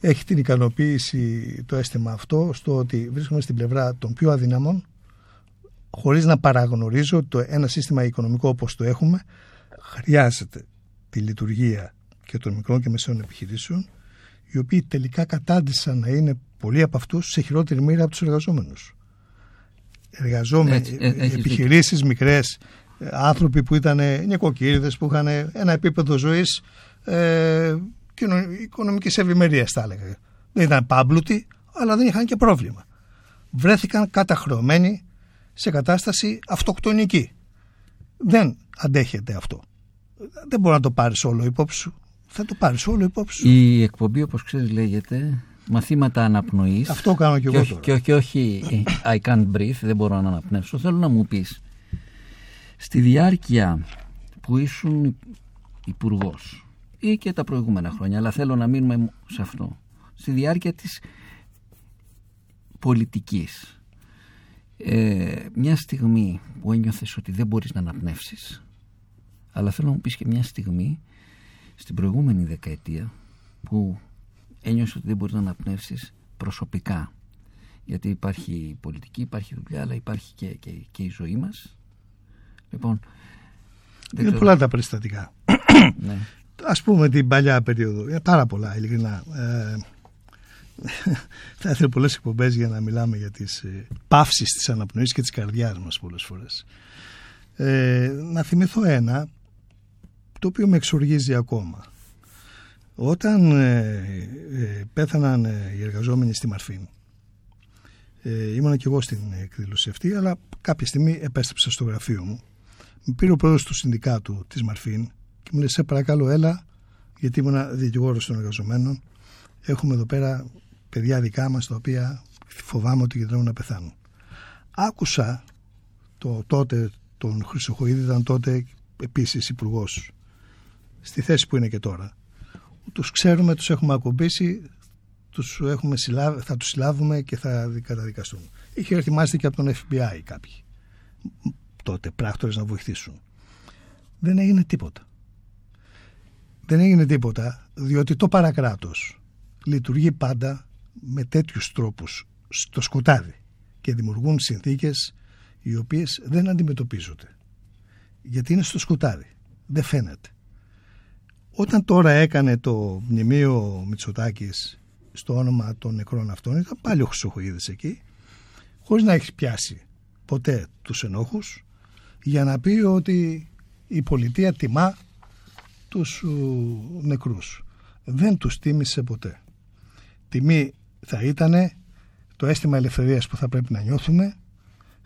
έχει την ικανοποίηση το αίσθημα αυτό στο ότι βρίσκομαι στην πλευρά των πιο αδύναμων χωρίς να παραγνωρίζω ότι το ένα σύστημα οικονομικό όπως το έχουμε χρειάζεται τη λειτουργία και των μικρών και μεσαίων επιχειρήσεων οι οποίοι τελικά κατάντησαν να είναι πολλοί από αυτούς σε χειρότερη μοίρα από τους εργαζόμενους. Εργαζόμενοι, ε, επιχειρήσεις μικρές, ε, άνθρωποι που ήταν νοικοκύριδες, που είχαν ένα επίπεδο ζωής ε, οικονομικής ευημερίας, θα έλεγα. Δεν ήταν πάμπλουτοι, αλλά δεν είχαν και πρόβλημα. Βρέθηκαν καταχρεωμένοι σε κατάσταση αυτοκτονική. Δεν αντέχεται αυτό. Δεν μπορεί να το πάρεις όλο υπόψη σου. Θα το πάρεις όλο υπόψη σου. Η εκπομπή, όπως ξέρεις, λέγεται μαθήματα αναπνοής. Αυτό κάνω και, εγώ τώρα. Και, όχι I can't breathe, δεν μπορώ να αναπνεύσω. Θέλω να μου πεις, στη διάρκεια που ήσουν υπουργός ή και τα προηγούμενα χρόνια, αλλά θέλω να μείνουμε σε αυτό. Στη διάρκεια της πολιτικής, ε, μια στιγμή που ένιωθες ότι δεν μπορείς να αναπνεύσεις, αλλά θέλω να μου πεις και μια στιγμή στην προηγούμενη δεκαετία που ένιωσε ότι δεν μπορείς να αναπνεύσεις προσωπικά. Γιατί υπάρχει η πολιτική, υπάρχει η δουλειά, αλλά υπάρχει και, και, και η ζωή μας. Λοιπόν, είναι πολλά τα περιστατικά. ναι ας πούμε την παλιά περίοδο. Είναι πάρα πολλά ειλικρινά. Ε, θα ήθελα πολλές εκπομπές για να μιλάμε για τις ε, παύσεις της αναπνοής και της καρδιάς μας πολλές φορές. Ε, να θυμηθώ ένα το οποίο με εξοργίζει ακόμα. Όταν ε, ε πέθαναν ε, οι εργαζόμενοι στη Μαρφίν ε, ήμουν και εγώ στην εκδήλωση αυτή αλλά κάποια στιγμή επέστρεψα στο γραφείο μου. Με πήρε ο πρόεδρος του συνδικάτου της Μαρφίν και μου λέει σε παρακαλώ έλα γιατί ήμουν δικηγόρος των εργαζομένων. Έχουμε εδώ πέρα παιδιά δικά μας τα οποία φοβάμαι ότι κινδυνεύουν να πεθάνουν. Άκουσα το τότε τον Χρυσοχοίδη ήταν τότε επίσης υπουργός στη θέση που είναι και τώρα τους ξέρουμε, τους έχουμε ακουμπήσει, τους έχουμε συλλάβει, θα τους συλλάβουμε και θα καταδικαστούν. Είχε έρθει μάλιστα και από τον FBI κάποιοι τότε πράκτορες να βοηθήσουν. Δεν έγινε τίποτα. Δεν έγινε τίποτα διότι το παρακράτος λειτουργεί πάντα με τέτοιους τρόπους στο σκοτάδι και δημιουργούν συνθήκες οι οποίες δεν αντιμετωπίζονται. Γιατί είναι στο σκοτάδι. Δεν φαίνεται. Όταν τώρα έκανε το μνημείο Μητσοτάκης στο όνομα των νεκρών αυτών ήταν πάλι ο Χρυσοχοίδης εκεί χωρίς να έχεις πιάσει ποτέ τους ενόχους για να πει ότι η πολιτεία τιμά τους νεκρούς. Δεν τους τίμησε ποτέ. Τιμή θα ήταν το αίσθημα ελευθερίας που θα πρέπει να νιώθουμε,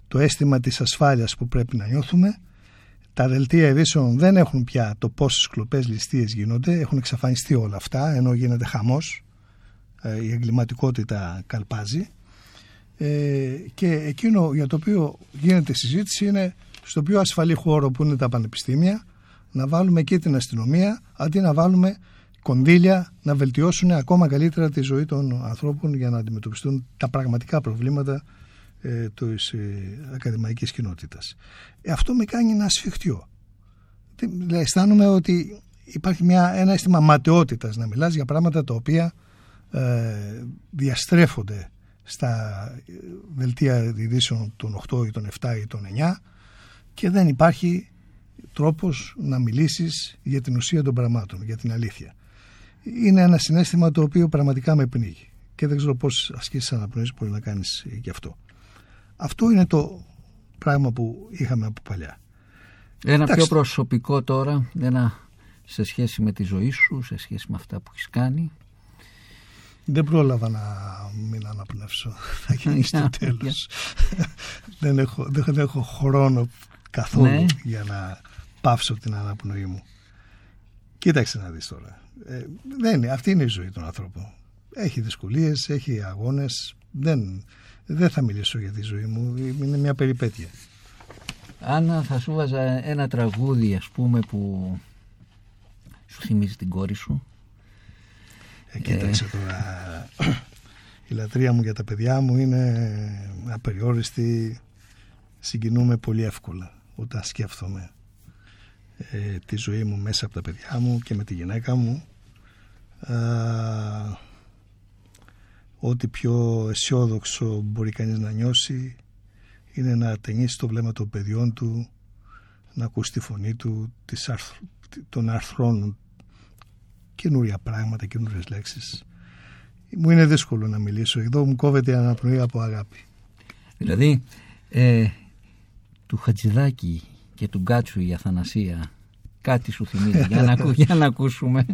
το αίσθημα της ασφάλειας που πρέπει να νιώθουμε. Τα δελτία ειδήσεων δεν έχουν πια το πόσες κλοπές ληστείες γίνονται, έχουν εξαφανιστεί όλα αυτά, ενώ γίνεται χαμός, ε, η εγκληματικότητα καλπάζει. Ε, και εκείνο για το οποίο γίνεται συζήτηση είναι στο πιο ασφαλή χώρο που είναι τα πανεπιστήμια να βάλουμε και την αστυνομία αντί να βάλουμε κονδύλια να βελτιώσουν ακόμα καλύτερα τη ζωή των ανθρώπων για να αντιμετωπιστούν τα πραγματικά προβλήματα ε, της ε, ακαδημαϊκής κοινότητας. Ε, αυτό με κάνει να σφιχτιώ. Δηλαδή, αισθάνομαι ότι υπάρχει μια, ένα αίσθημα ματαιότητας να μιλάς για πράγματα τα οποία ε, διαστρέφονται στα ε, δελτία ειδήσεων των 8 ή των 7 ή των 9 και δεν υπάρχει τρόπος να μιλήσεις για την ουσία των πραγμάτων, για την αλήθεια. Είναι ένα συνέστημα το οποίο πραγματικά με πνίγει και δεν ξέρω πώς ασκήσεις αναπνοής μπορεί να κάνεις γι' αυτό. Αυτό είναι το πράγμα που είχαμε από παλιά. Ένα πιο προσωπικό τώρα, ένα σε σχέση με τη ζωή σου, σε σχέση με αυτά που έχεις κάνει. Δεν πρόλαβα να μην αναπνεύσω. Θα γίνει στο τέλος. δεν, έχω, δεν έχω χρόνο καθόλου ναι. για να πάυσω την αναπνοή μου. Κοίταξε να δεις τώρα. Ε, δεν είναι, αυτή είναι η ζωή των ανθρώπων. Έχει δυσκολίες, έχει αγώνες. Δεν, δεν θα μιλήσω για τη ζωή μου. Είναι μια περιπέτεια. Άννα, θα σου βάζα ένα τραγούδι, ας πούμε, που σου θυμίζει την κόρη σου. Ε, κοίταξε τώρα. Η λατρεία μου για τα παιδιά μου είναι απεριόριστη. Συγκινούμε πολύ εύκολα όταν σκέφτομαι ε, τη ζωή μου μέσα από τα παιδιά μου και με τη γυναίκα μου ό,τι πιο αισιόδοξο μπορεί κανείς να νιώσει είναι να ταινίσει το βλέμμα των παιδιών του να ακούσει τη φωνή του της των αρθρών καινούρια πράγματα, καινούριες λέξεις. Μου είναι δύσκολο να μιλήσω. Εδώ μου κόβεται η αναπνοή από αγάπη. Δηλαδή ε, του Χατζηδάκη και του Γκάτσου η Αθανασία κάτι σου θυμίζει. Για να, για να ακούσουμε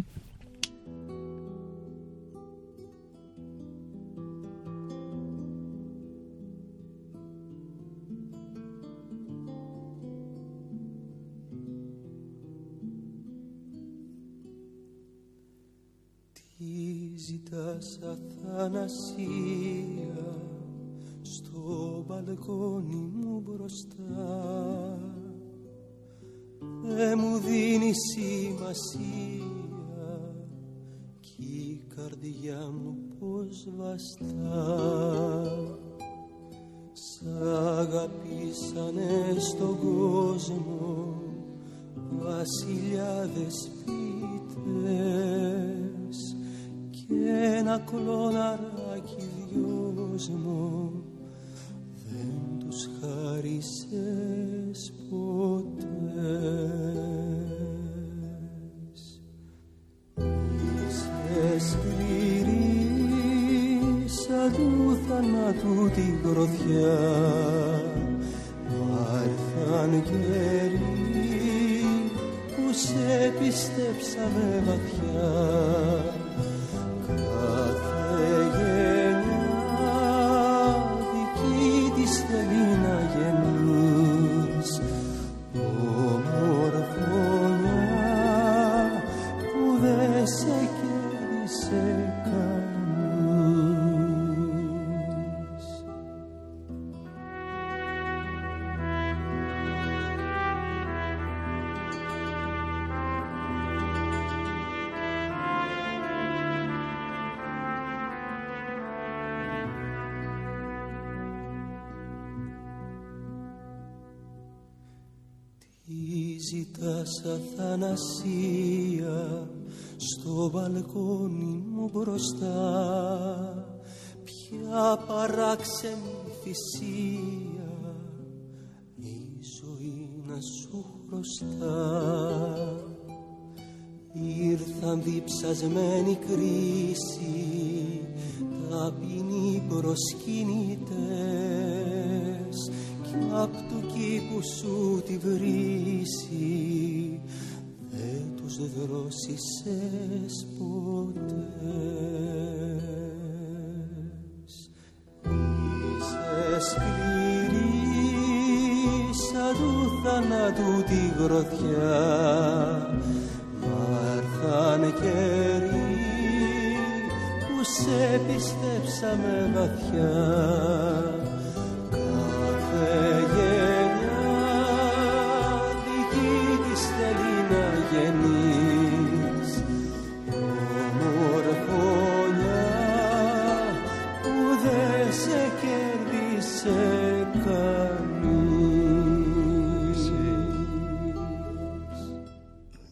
αθανασία στο μπαλκόνι μου μπροστά. Ποια παράξενη θυσία η ζωή να σου χρωστά. Ήρθαν διψασμένη κρίση ταπεινοί προσκυνητές. κι απ' του κήπου σου τη βρύση δεν τους δρόσισες ποτές. Είσαι σκληρής σαν του θανάτου τη γροθιά μα έρθαν καιροί που σε πιστέψαμε βαθιά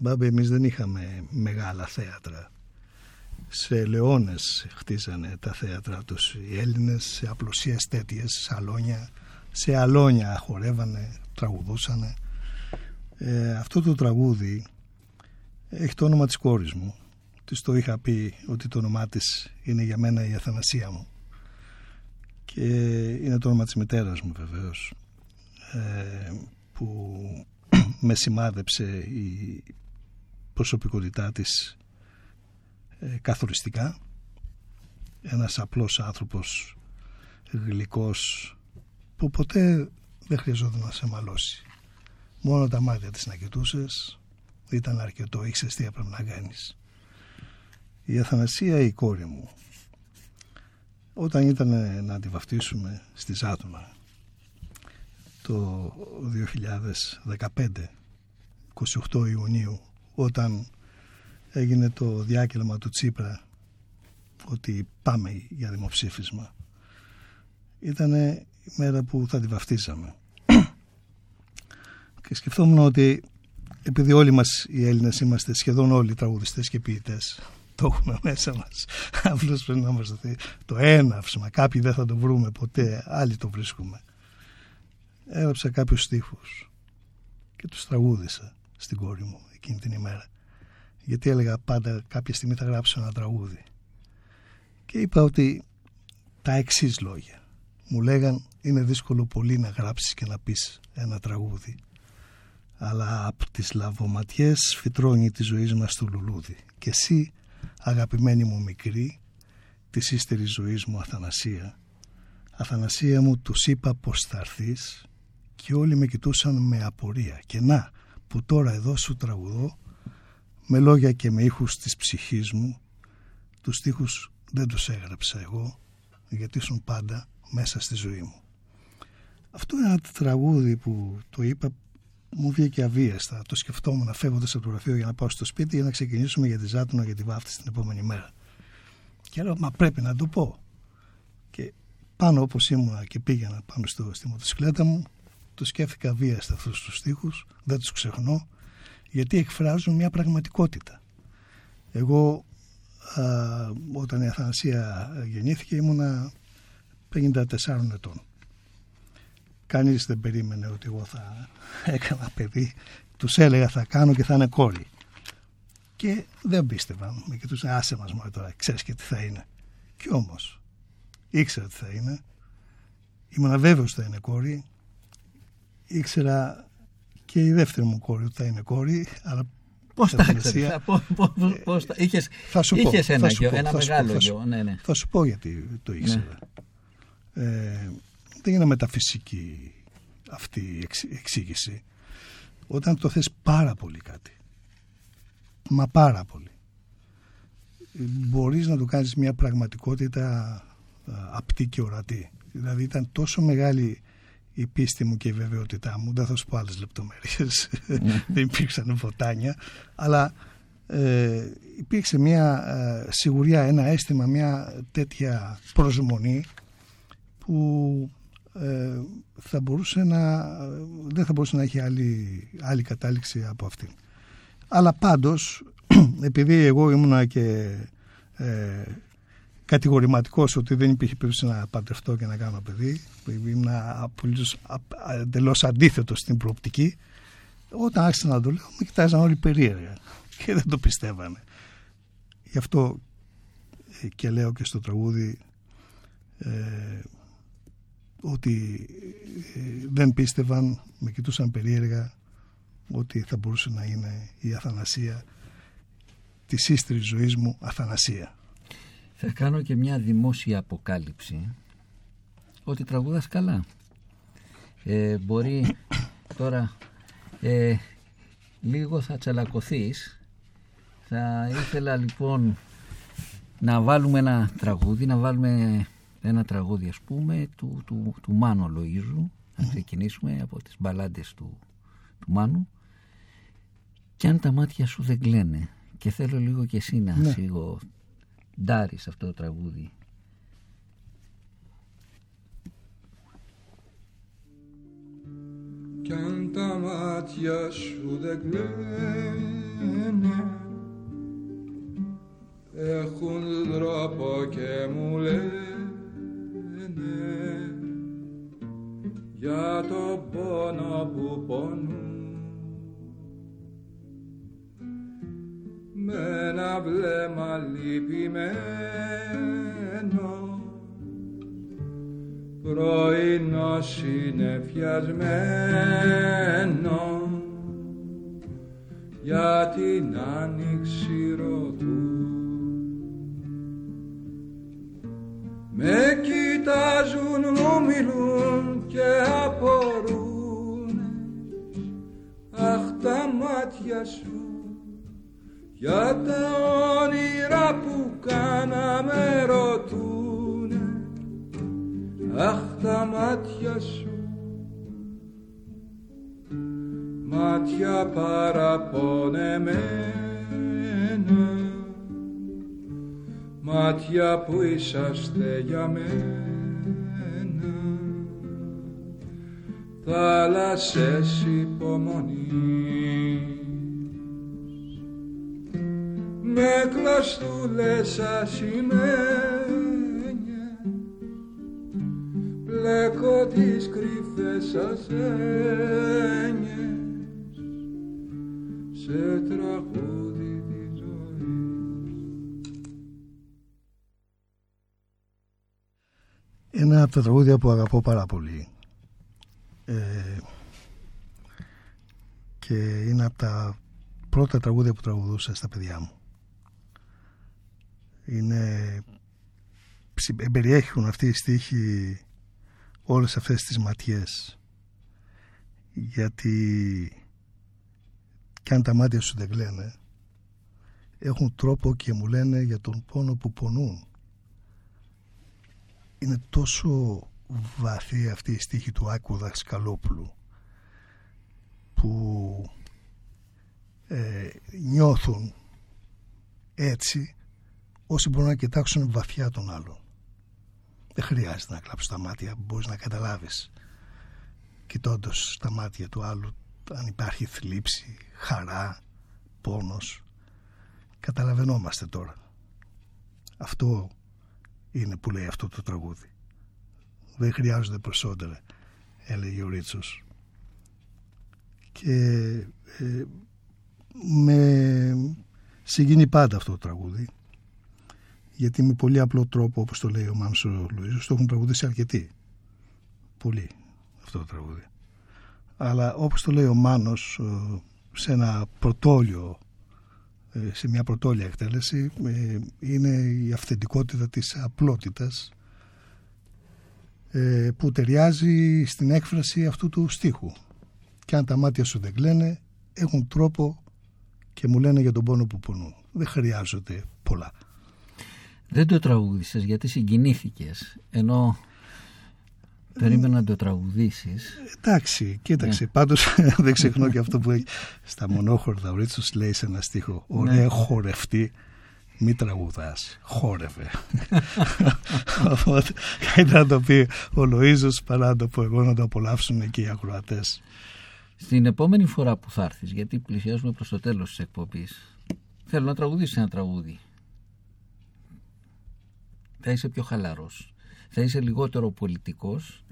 Μπάμπη, εμείς δεν είχαμε μεγάλα θέατρα. Σε λεώνες χτίζανε τα θέατρα τους οι Έλληνες, σε απλωσίες τέτοιες, σαλόνια, σε αλόνια χορεύανε, τραγουδούσανε. Ε, αυτό το τραγούδι έχει το όνομα της κόρης μου. Της το είχα πει ότι το όνομά της είναι για μένα η αθανασία μου. Και είναι το όνομα της μητέρας μου βεβαίως. Ε, που με σημάδεψε η προσωπικότητά της ε, καθοριστικά. Ένας απλός άνθρωπος γλυκός που ποτέ δεν χρειαζόταν να σε μαλώσει. Μόνο τα μάτια της να κοιτούσες. Ήταν αρκετό, ήξερες τι έπρεπε να κάνεις. Η Αθανασία η κόρη μου όταν ήταν να τη βαφτίσουμε στη Ζάτουνα το 2015 28 Ιουνίου όταν έγινε το διάκελμα του Τσίπρα ότι πάμε για δημοψήφισμα ήταν η μέρα που θα τη βαφτίζαμε και σκεφτόμουν ότι επειδή όλοι μας οι Έλληνες είμαστε σχεδόν όλοι τραγουδιστές και ποιητές το έχουμε μέσα μας. Απλώς πρέπει να μας δοθεί το έναυσμα. Κάποιοι δεν θα το βρούμε ποτέ άλλοι το βρίσκουμε. Έγραψα κάποιους στίχους και τους τραγούδισα στην κόρη μου εκείνη την ημέρα. Γιατί έλεγα πάντα κάποια στιγμή θα γράψω ένα τραγούδι και είπα ότι τα εξής λόγια. Μου λέγαν είναι δύσκολο πολύ να γράψεις και να πεις ένα τραγούδι αλλά από τις λαβοματιές φυτρώνει τη ζωή μας το λουλούδι. Και εσύ αγαπημένη μου μικρή της ύστερη ζωής μου Αθανασία Αθανασία μου τους είπα πως θα έρθεις και όλοι με κοιτούσαν με απορία. Και να που τώρα εδώ σου τραγουδώ με λόγια και με ήχους της ψυχής μου τους στίχους δεν τους έγραψα εγώ γιατί ήσουν πάντα μέσα στη ζωή μου. Αυτό είναι ένα τραγούδι που το είπα μου βγήκε αβίαστα. Το σκεφτόμουν φεύγοντας από το γραφείο για να πάω στο σπίτι για να ξεκινήσουμε για τη Ζάτουνα για τη βάφτιση την επόμενη μέρα. Και λέω μα πρέπει να το πω και πάνω όπως ήμουνα και πήγαινα πάνω στο, στη μοτοσυκλέτα μου το σκέφτηκα αβίαστα αυτούς τους στίχους δεν τους ξεχνώ γιατί εκφράζουν μια πραγματικότητα. Εγώ α, όταν η Αθανασία γεννήθηκε ήμουνα 54 ετών. Κανείς δεν περίμενε ότι εγώ θα έκανα παιδί. Τους έλεγα θα κάνω και θα είναι κόρη. Και δεν πίστευαν. Με κοιτούσαν άσε μας μόνο τώρα, ξέρεις και τι θα είναι. Και όμως ήξερα τι θα είναι. Ήμουν βέβαιος ότι θα είναι κόρη. Ήξερα και η δεύτερη μου κόρη θα είναι κόρη, αλλά Πώς τα ξέρεις, πώς τα... Είχες, θα σου είχες πω, ένα, θα σου γιο, πω, ένα θα σου μεγάλο πω, θα γιο. σου- Ναι, ναι. Θα σου πω γιατί το ήξερα. Ε, δεν είναι μεταφυσική αυτή η εξ- εξήγηση. Όταν το θες πάρα πολύ κάτι, μα πάρα πολύ, μπορείς να το κάνεις μια πραγματικότητα α, απτή και ορατή. Δηλαδή ήταν τόσο μεγάλη η πίστη μου και η βεβαιότητά μου, δεν θα σου πω άλλες λεπτομέρειες, δεν υπήρξαν βοτάνια, αλλά ε, υπήρξε μια ε, σιγουριά, ένα αίσθημα, μια τέτοια προσμονή που ε, θα μπορούσε να, δεν θα μπορούσε να έχει άλλη, άλλη κατάληξη από αυτήν. Αλλά πάντως, επειδή εγώ ήμουνα και ε, κατηγορηματικός ότι δεν υπήρχε περίπτωση να παντρευτώ και να κάνω παιδί, ήμουν απολύτως εντελώς αντίθετο στην προοπτική, όταν άρχισα να το λέω, με κοιτάζαν όλοι περίεργα και δεν το πιστεύανε. Γι' αυτό ε, και λέω και στο τραγούδι ε, ότι ε, δεν πίστευαν, με κοιτούσαν περίεργα ότι θα μπορούσε να είναι η αθανασία της ίστρης ζωής μου αθανασία. Θα κάνω και μια δημόσια αποκάλυψη ότι τραγουδάς καλά. Ε, μπορεί τώρα ε, λίγο θα τσαλακωθείς. Θα ήθελα λοιπόν να βάλουμε ένα τραγούδι, να βάλουμε ένα τραγούδι ας πούμε του, του, του Μάνου Λοΐζου. Να ξεκινήσουμε από τις μπαλάντες του, του Μάνου. Και αν τα μάτια σου δεν κλαίνε και θέλω λίγο και εσύ να ναι. σίγω ντάρεις αυτό το τραγούδι. Κι αν τα μάτια σου δεν κλαίνε έχουν τρόπο και μου λένε για το πόνο που πονούν ένα βλέμμα λυπημένο. Πρωινό συνεφιασμένο. Για την άνοιξη ρωτού. Με κοιτάζουν μου μιλούν και απορούν. Αχ τα μάτια σου για τα όνειρα που κάναμε ρωτούνε αχ τα μάτια σου. Μάτια παραπονεμένα μάτια που είσαστε για μένα. Θάλασσες υπομονή με κλαστούλες ασημένια πλέκω τις κρυφές ασένιες σε τραγούδι της ζωής. Ένα από τα τραγούδια που αγαπώ πάρα πολύ ε, και είναι από τα πρώτα τραγούδια που τραγουδούσα στα παιδιά μου είναι περιέχουν αυτή η στίχη όλες αυτές τις ματιές. Γιατί κι αν τα μάτια σου δεν κλαίνε έχουν τρόπο και μου λένε για τον πόνο που πονούν. Είναι τόσο βαθύ αυτή η στίχη του Άκου Δασκαλόπουλου που ε, νιώθουν έτσι όσοι μπορούν να κοιτάξουν βαθιά τον άλλον. Δεν χρειάζεται να κλάψεις τα μάτια, μπορείς να καταλάβεις κοιτώντας τα μάτια του άλλου αν υπάρχει θλίψη, χαρά, πόνος. Καταλαβαίνόμαστε τώρα. Αυτό είναι που λέει αυτό το τραγούδι. Δεν χρειάζονται περισσότερα, έλεγε ο Ρίτσος. Και ε, με συγκινεί πάντα αυτό το τραγούδι γιατί με πολύ απλό τρόπο όπως το λέει ο Μάνος ο Λουίζος το έχουν τραγουδίσει αρκετοί. Πολύ αυτό το τραγούδι. Αλλά όπως το λέει ο Μάνος σε ένα πρωτόλιο ε, σε μια πρωτόλια εκτέλεση ε, είναι η αυθεντικότητα της απλότητας ε, που ταιριάζει στην έκφραση αυτού του στίχου. Και αν τα μάτια σου δεν κλαίνε έχουν τρόπο και μου λένε για τον πόνο που πονούν. Δεν χρειάζονται πολλά δεν το τραγούδισες γιατί συγκινήθηκες ενώ περίμενα να το τραγουδήσεις εντάξει κοίταξε yeah. πάντως δεν ξεχνώ και αυτό που έχεις στα μονόχορδα ο Ρίτσος λέει σε ένα στίχο ωραία ναι. χορευτή μη τραγουδάς, χόρευε. Οπότε καλύτερα να το πει ο Λοΐζος παρά να το πω εγώ να το απολαύσουν και οι ακροατές. Στην επόμενη φορά που θα έρθεις, γιατί πλησιάζουμε προς το τέλος της εκπομπής, θέλω να τραγουδήσεις ένα τραγούδι. Θα είσαι πιο χαλαρός. Θα είσαι λιγότερο πολιτικός.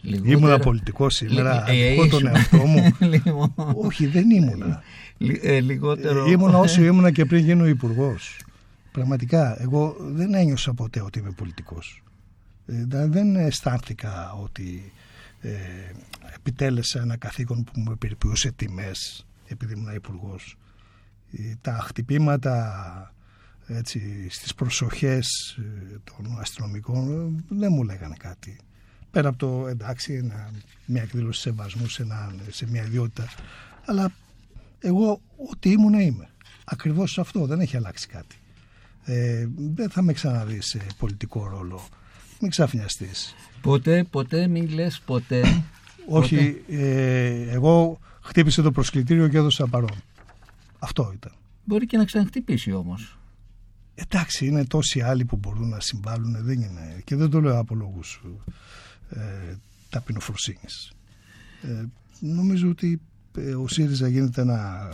Λιγότερο... Ήμουνα πολιτικός σήμερα, Ε, ε, αδικό τον ήσουν. εαυτό μου. Λοιπόν, Όχι, δεν ήμουνα. λι- ε, λιγότερο... Ήμουνα όσο ήμουνα και πριν γίνω υπουργός. Πραγματικά, εγώ δεν ένιωσα ποτέ ότι είμαι πολιτικός. Ε, δε- δεν αισθάνθηκα ότι ε, επιτέλεσα ένα καθήκον που μου περιποιούσε τιμές επειδή ήμουν υπουργός. Τα χτυπήματα έτσι, στις προσοχές ε, των αστυνομικών ε, δεν μου λέγανε κάτι. Πέρα από το εντάξει, ένα, μια εκδήλωση σεβασμού σε, ένα, σε μια ιδιότητα. Αλλά εγώ ό,τι ήμουν είμαι. Ακριβώς αυτό, δεν έχει αλλάξει κάτι. Ε, δεν θα με ξαναδείς σε πολιτικό ρόλο. Μην ξαφνιαστείς. Ποτέ, ποτέ, μην λες ποτέ. Όχι, ε, εγώ χτύπησε το προσκλητήριο και έδωσα παρόν. Αυτό ήταν. Μπορεί και να ξαναχτυπήσει όμως. Εντάξει, είναι τόσοι άλλοι που μπορούν να συμβάλλουν, δεν είναι. Και δεν το λέω από λόγους ε, ταπεινοφροσύνης. Ε, νομίζω ότι ε, ο ΣΥΡΙΖΑ γίνεται ένα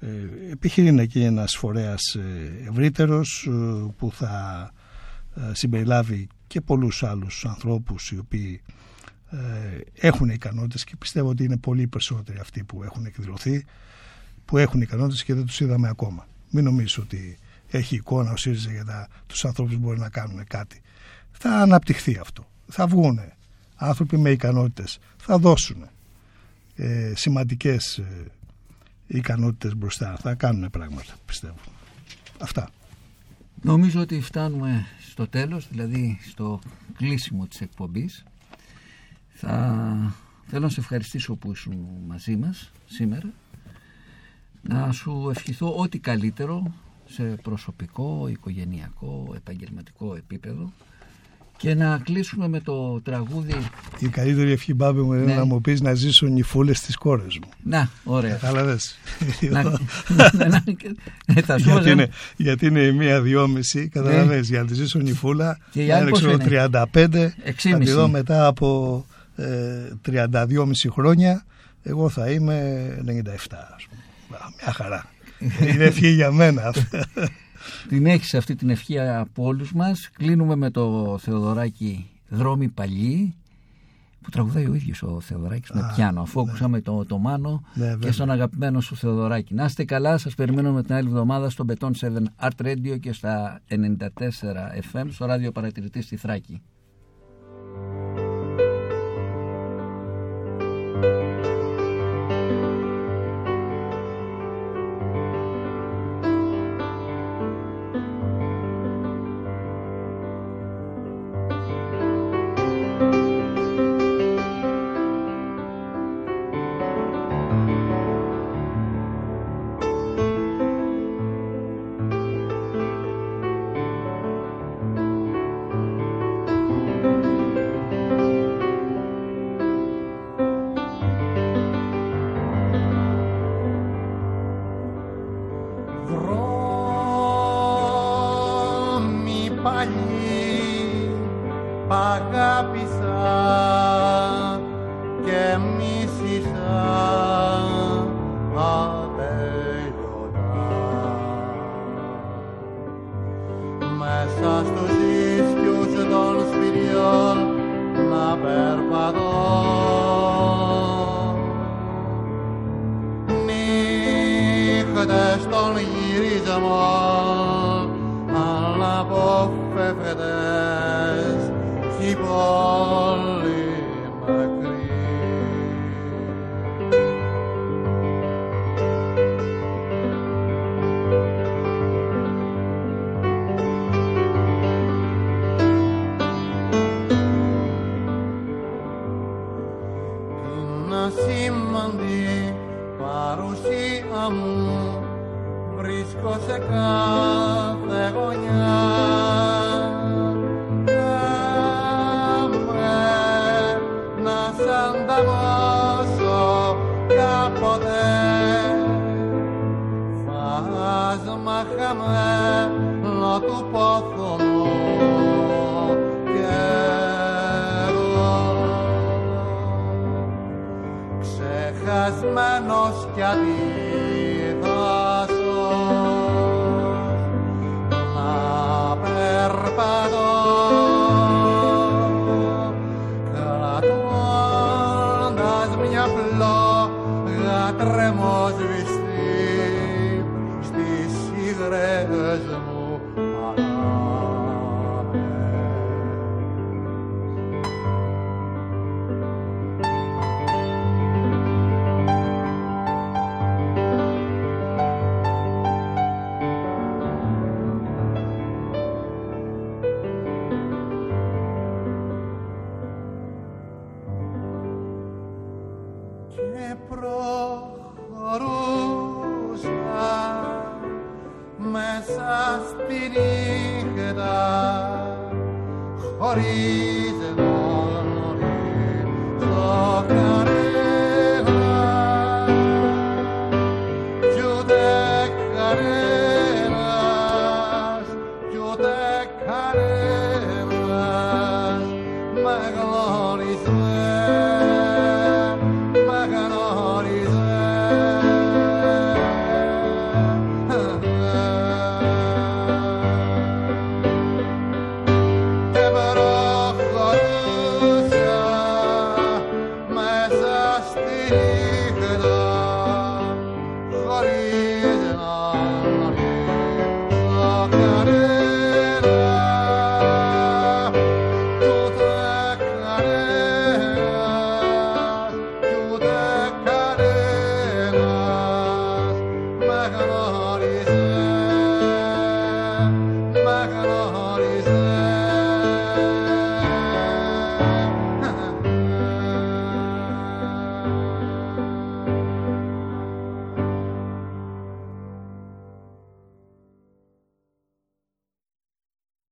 ε, επιχειρεί να γίνει ένας φορέας ε, ευρύτερος ε, που θα ε, συμπεριλάβει και πολλούς άλλους ανθρώπους οι οποίοι ε, έχουν ικανότητες και πιστεύω ότι είναι πολύ περισσότεροι αυτοί που έχουν εκδηλωθεί που έχουν ικανότητες και δεν τους είδαμε ακόμα. Μην νομίζω ότι έχει εικόνα ο ΣΥΡΙΖΑ για τα, τους ανθρώπους που μπορεί να κάνουν κάτι. Θα αναπτυχθεί αυτό. Θα βγουν άνθρωποι με ικανότητες. Θα δώσουν ε, σημαντικές ε, ικανότητες μπροστά. Θα κάνουν πράγματα, πιστεύω. Αυτά. Νομίζω ότι φτάνουμε στο τέλος, δηλαδή στο κλείσιμο της εκπομπής. Θα θέλω να σε ευχαριστήσω που ήσουν μαζί μας σήμερα. Να σου ευχηθώ ό,τι καλύτερο σε προσωπικό, οικογενειακό, επαγγελματικό επίπεδο και να κλείσουμε με το τραγούδι Η καλύτερη ευχή μπάμπη μου είναι Ναι. να μου πεις να ζήσουν οι φούλες της κόρες μου. Να, ωραία. Κατάλαβες; να, να, να, ε, θα σου γιατί, έβαζα- είναι, γιατί είναι η μία δυόμιση, καταλαβαίνεις, για να τη ζήσουν η φούλα. Και η να άλλη είναι, πόσο ξέρω, είναι; 35, θα τη 6,5. δω μετά από ε, 32,5 χρόνια. Εγώ θα είμαι 97, ας πούμε. Α, Μια χαρά. είναι ευχή για μένα. Την έχεις αυτή την ευχή από όλους μας. Κλείνουμε με το Θεοδωράκι Δρόμοι Παλιοί που τραγουδάει ο ίδιος ο Θεοδωράκης με Α, πιάνο αφού ακούσαμε το, το Μάνο Ναι, και βέβαια. στον αγαπημένο σου Θεοδωράκη. Να είστε καλά, σας περιμένουμε την άλλη εβδομάδα στο Beton 7 Art Radio και στα 94 FM στο ράδιο παρατηρητή στη Θράκη. Ξεχασμένος κι αντίδασος να χωρίς